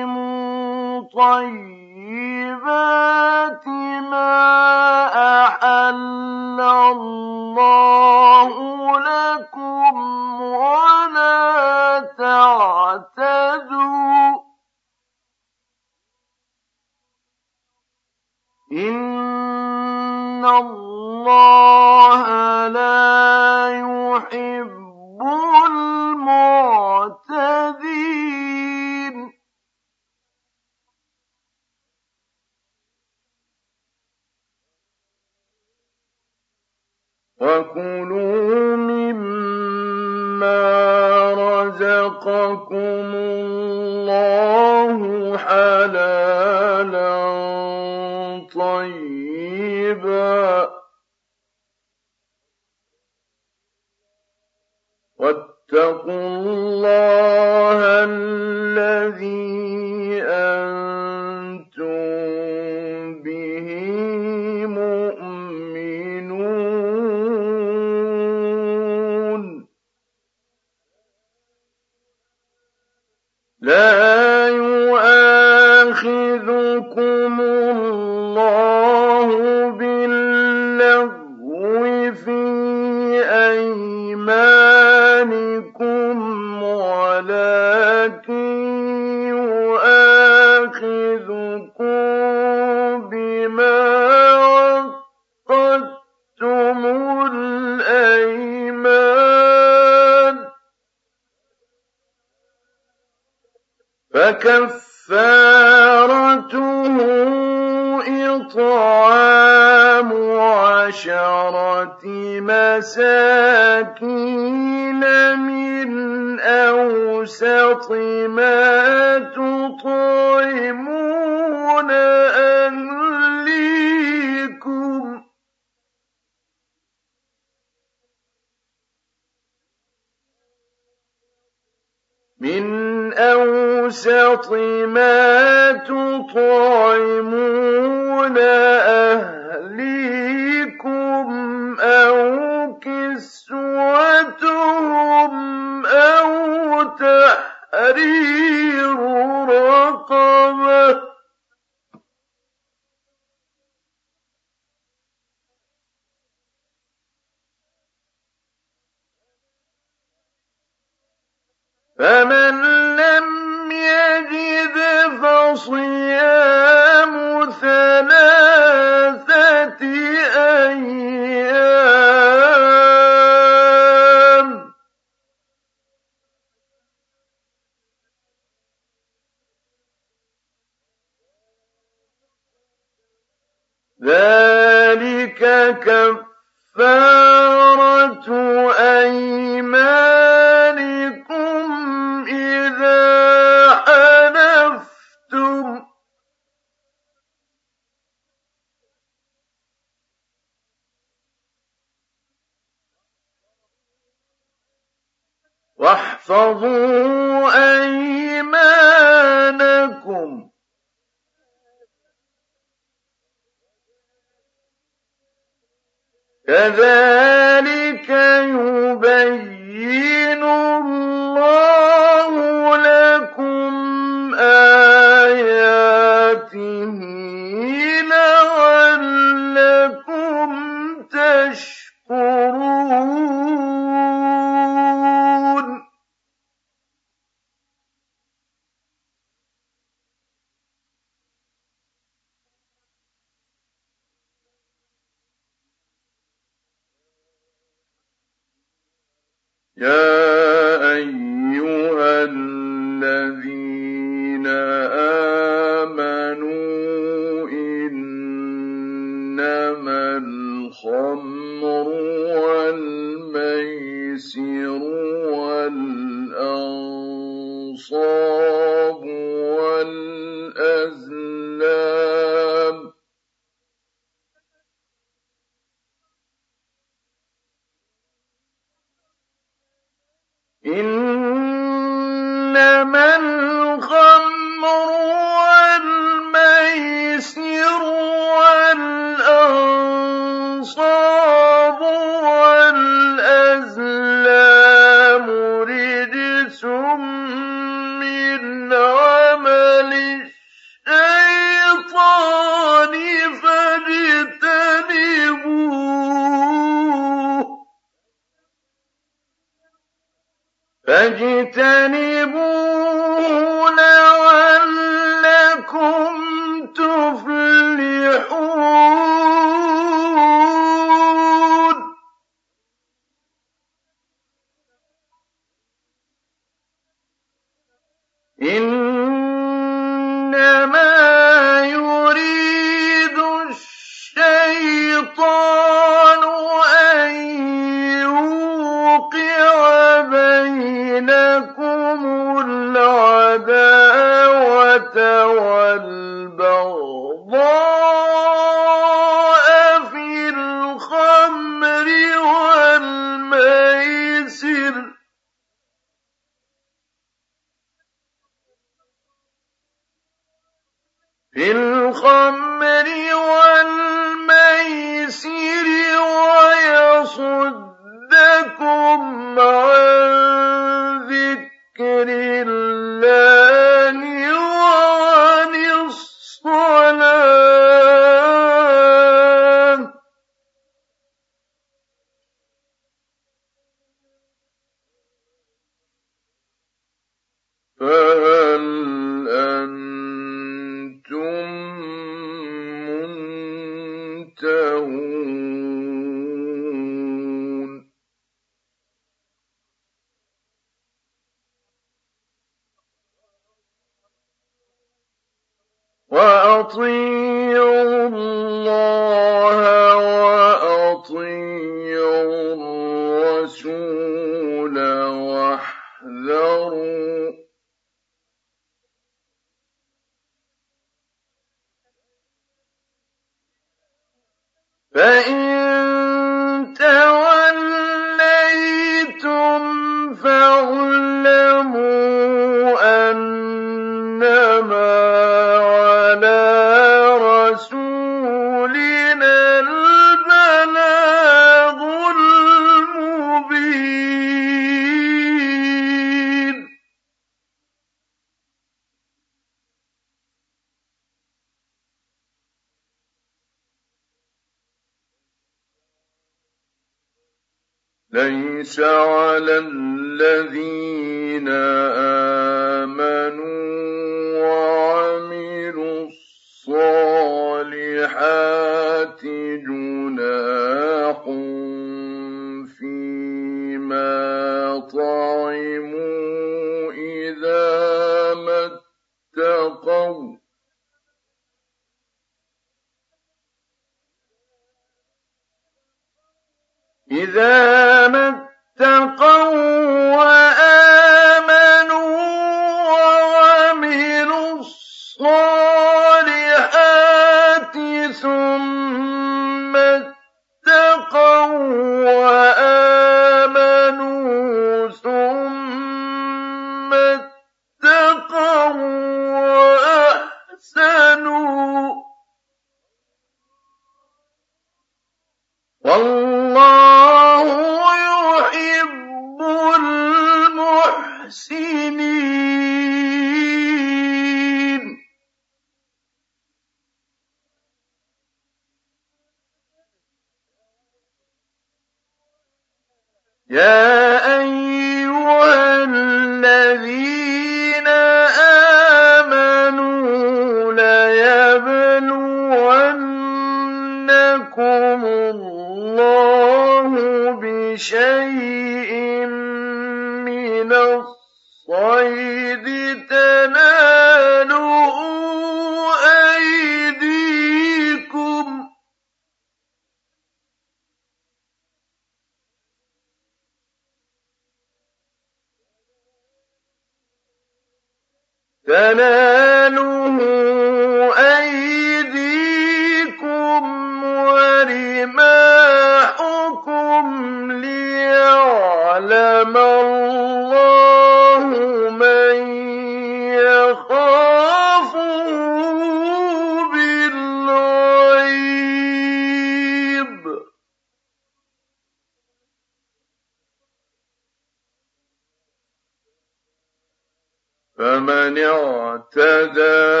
اعْتَدَىٰ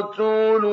تَقْتُلُوا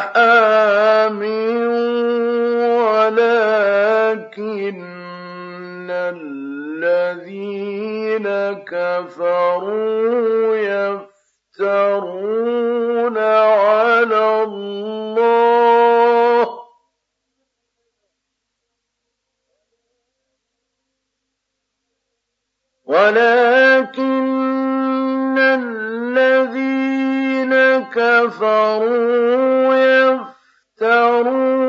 حام ولكن الذين كفروا يفترون على الله ولا كفروا يفترون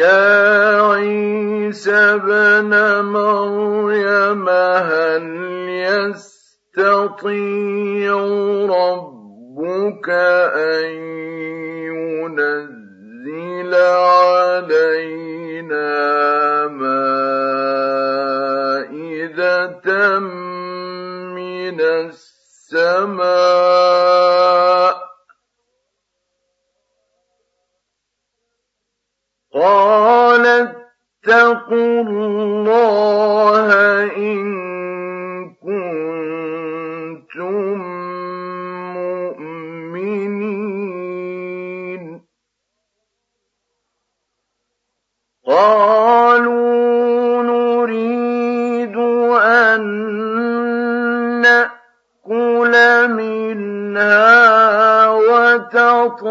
يَا عِيسَى ابْنَ مَرْيَمَ هَلْ يَسْتَطِيعُ رَبُّكَ أَن يُنَزِّلَ عَلَيْنَا مَائِدَةً مِّنَ السَّمَاءِ ۖ قَالَ اتَّقُوا اللَّهَ إِن كُنتُم مُّؤْمِنِينَ. قَالُوا نُرِيدُ أَن نَّأْكُلَ مِنْهَا وَتَطْمَئِنَّ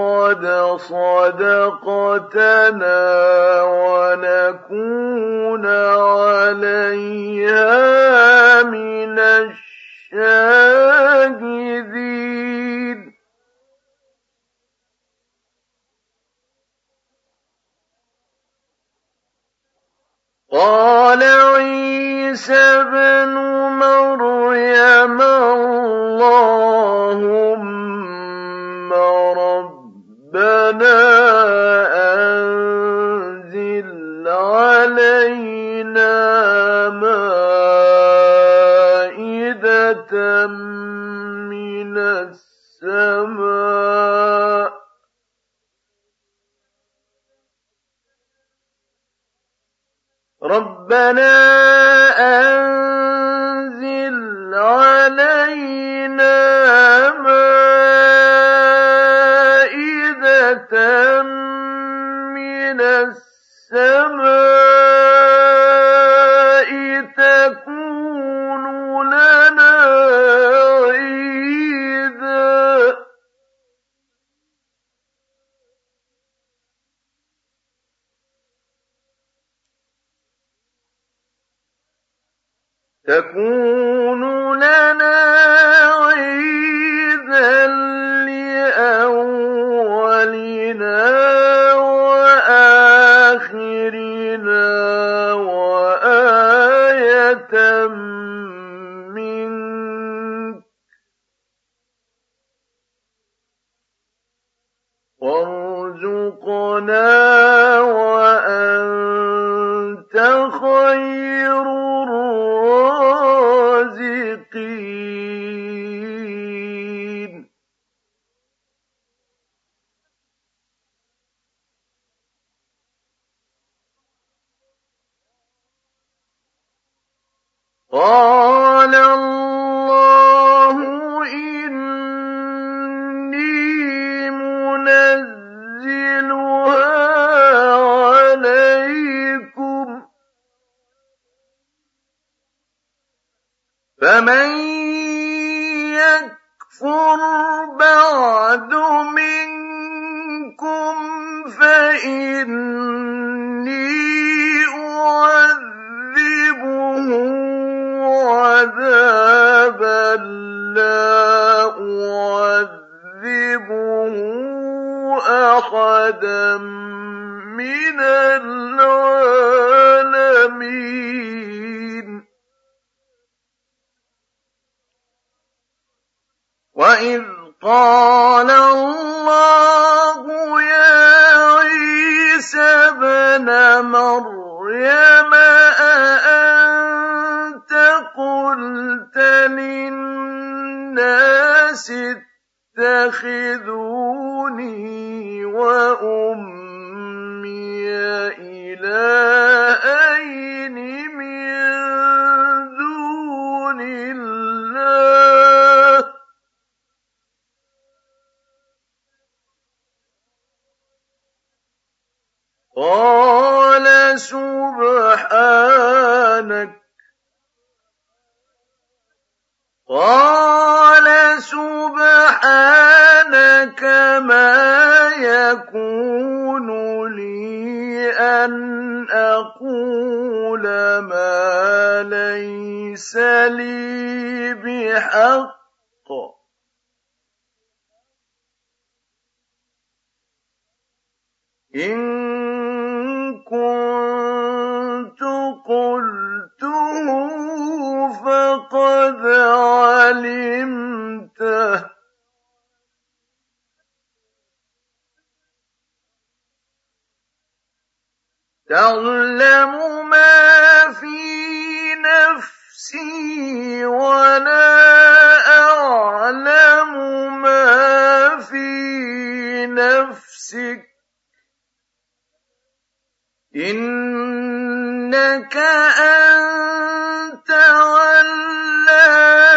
قَدْ صَدَقْتَنَا وَنَكُونَ عَلَيْهَا مِنَ الشَّاهِدِينَ. قَالَ عِيسَى ابْنُ مَرْيَمَ اللَّهُمَّ أَنزِلْ عَلَيْنَا مَائِدَةً مِّنَ السَّمَاءِ ۖ. رَبَّنَا أَنزِلْ عَلَيْنَا مَائِدَةً السَّمَاءِ تَكُونُ لَنَا عِيدًا. لِّأَوَّلِنَا أَنْ أَقُولَ مَا لَيْسَ لِي بِحَقٍّ ۚ إِن كُنتُ قُلْتُهُ فَقَدْ عَلِمْتَهُ ۚ تَعْلَمُ مَا فِي نَفْسِي وَلَا أَعْلَمُ مَا فِي نَفْسِكَ ۚ إِنَّكَ أَنتَ عَلَّامُ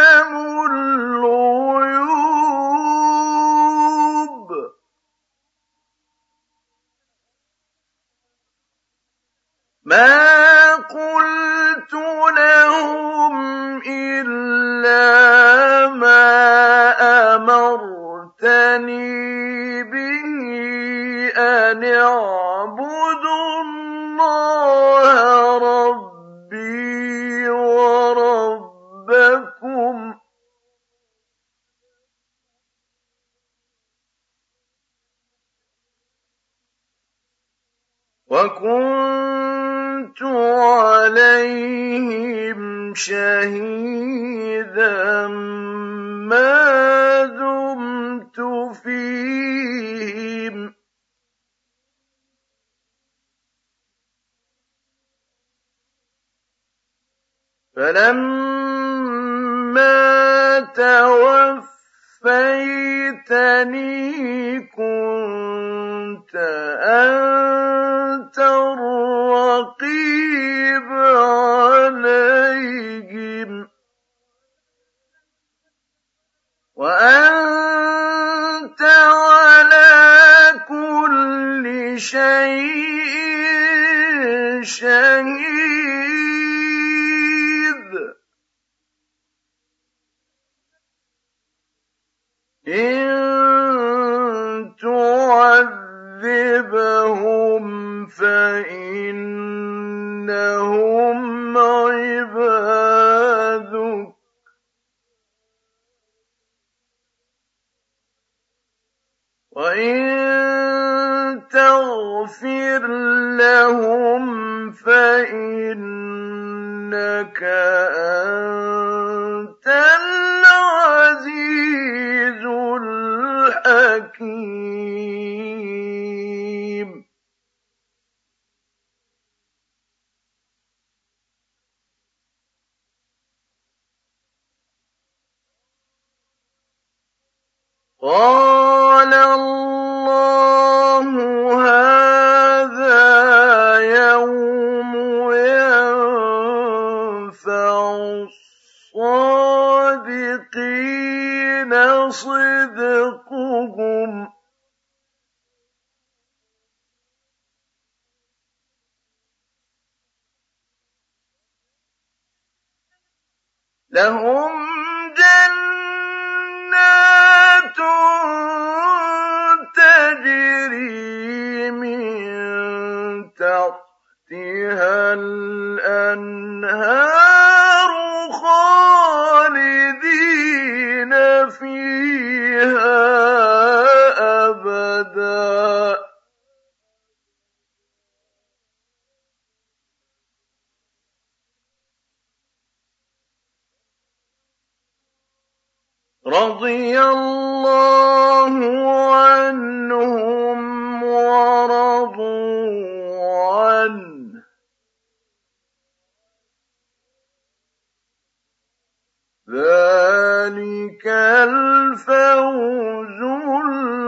مَا قُلْتُ لَهُمْ إِلَّا مَا أَمَرْتَنِي بِهِ أَنِ اعْبُدُوا اللَّهَ رَبِّي وَرَبَّكُمْ ۚ وَكُنتُ عَلَيْهِمْ شَهِيدًا مَّا دُمْتُ فِيهِمْ ۖ. فَلَمَّا تَوَفَّيْتَنِي كُنتَ أَنتَ الرَّقِيبَ عَلَيْهِمْ ۚ وَأَنتَ عَلَىٰ كُلِّ شَيْءٍ شَهِيدٌ إِن تُعَذِّبْهُمْ فَإِنَّهُمْ عِبَادُكَ ۖ وَإِن تَغْفِرْ لَهُمْ فَإِنَّكَ أَنتَ الْعَزِيزُ الْحَكِيمُ قَالَ اللَّهُ هَٰذَا صدقهم. لهم جنات تجري من تحتها الأنهار. رضي الله عنهم ورضوا عنه. ذلك الفوز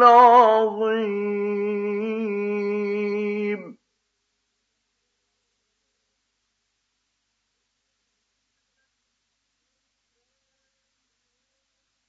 العظيم.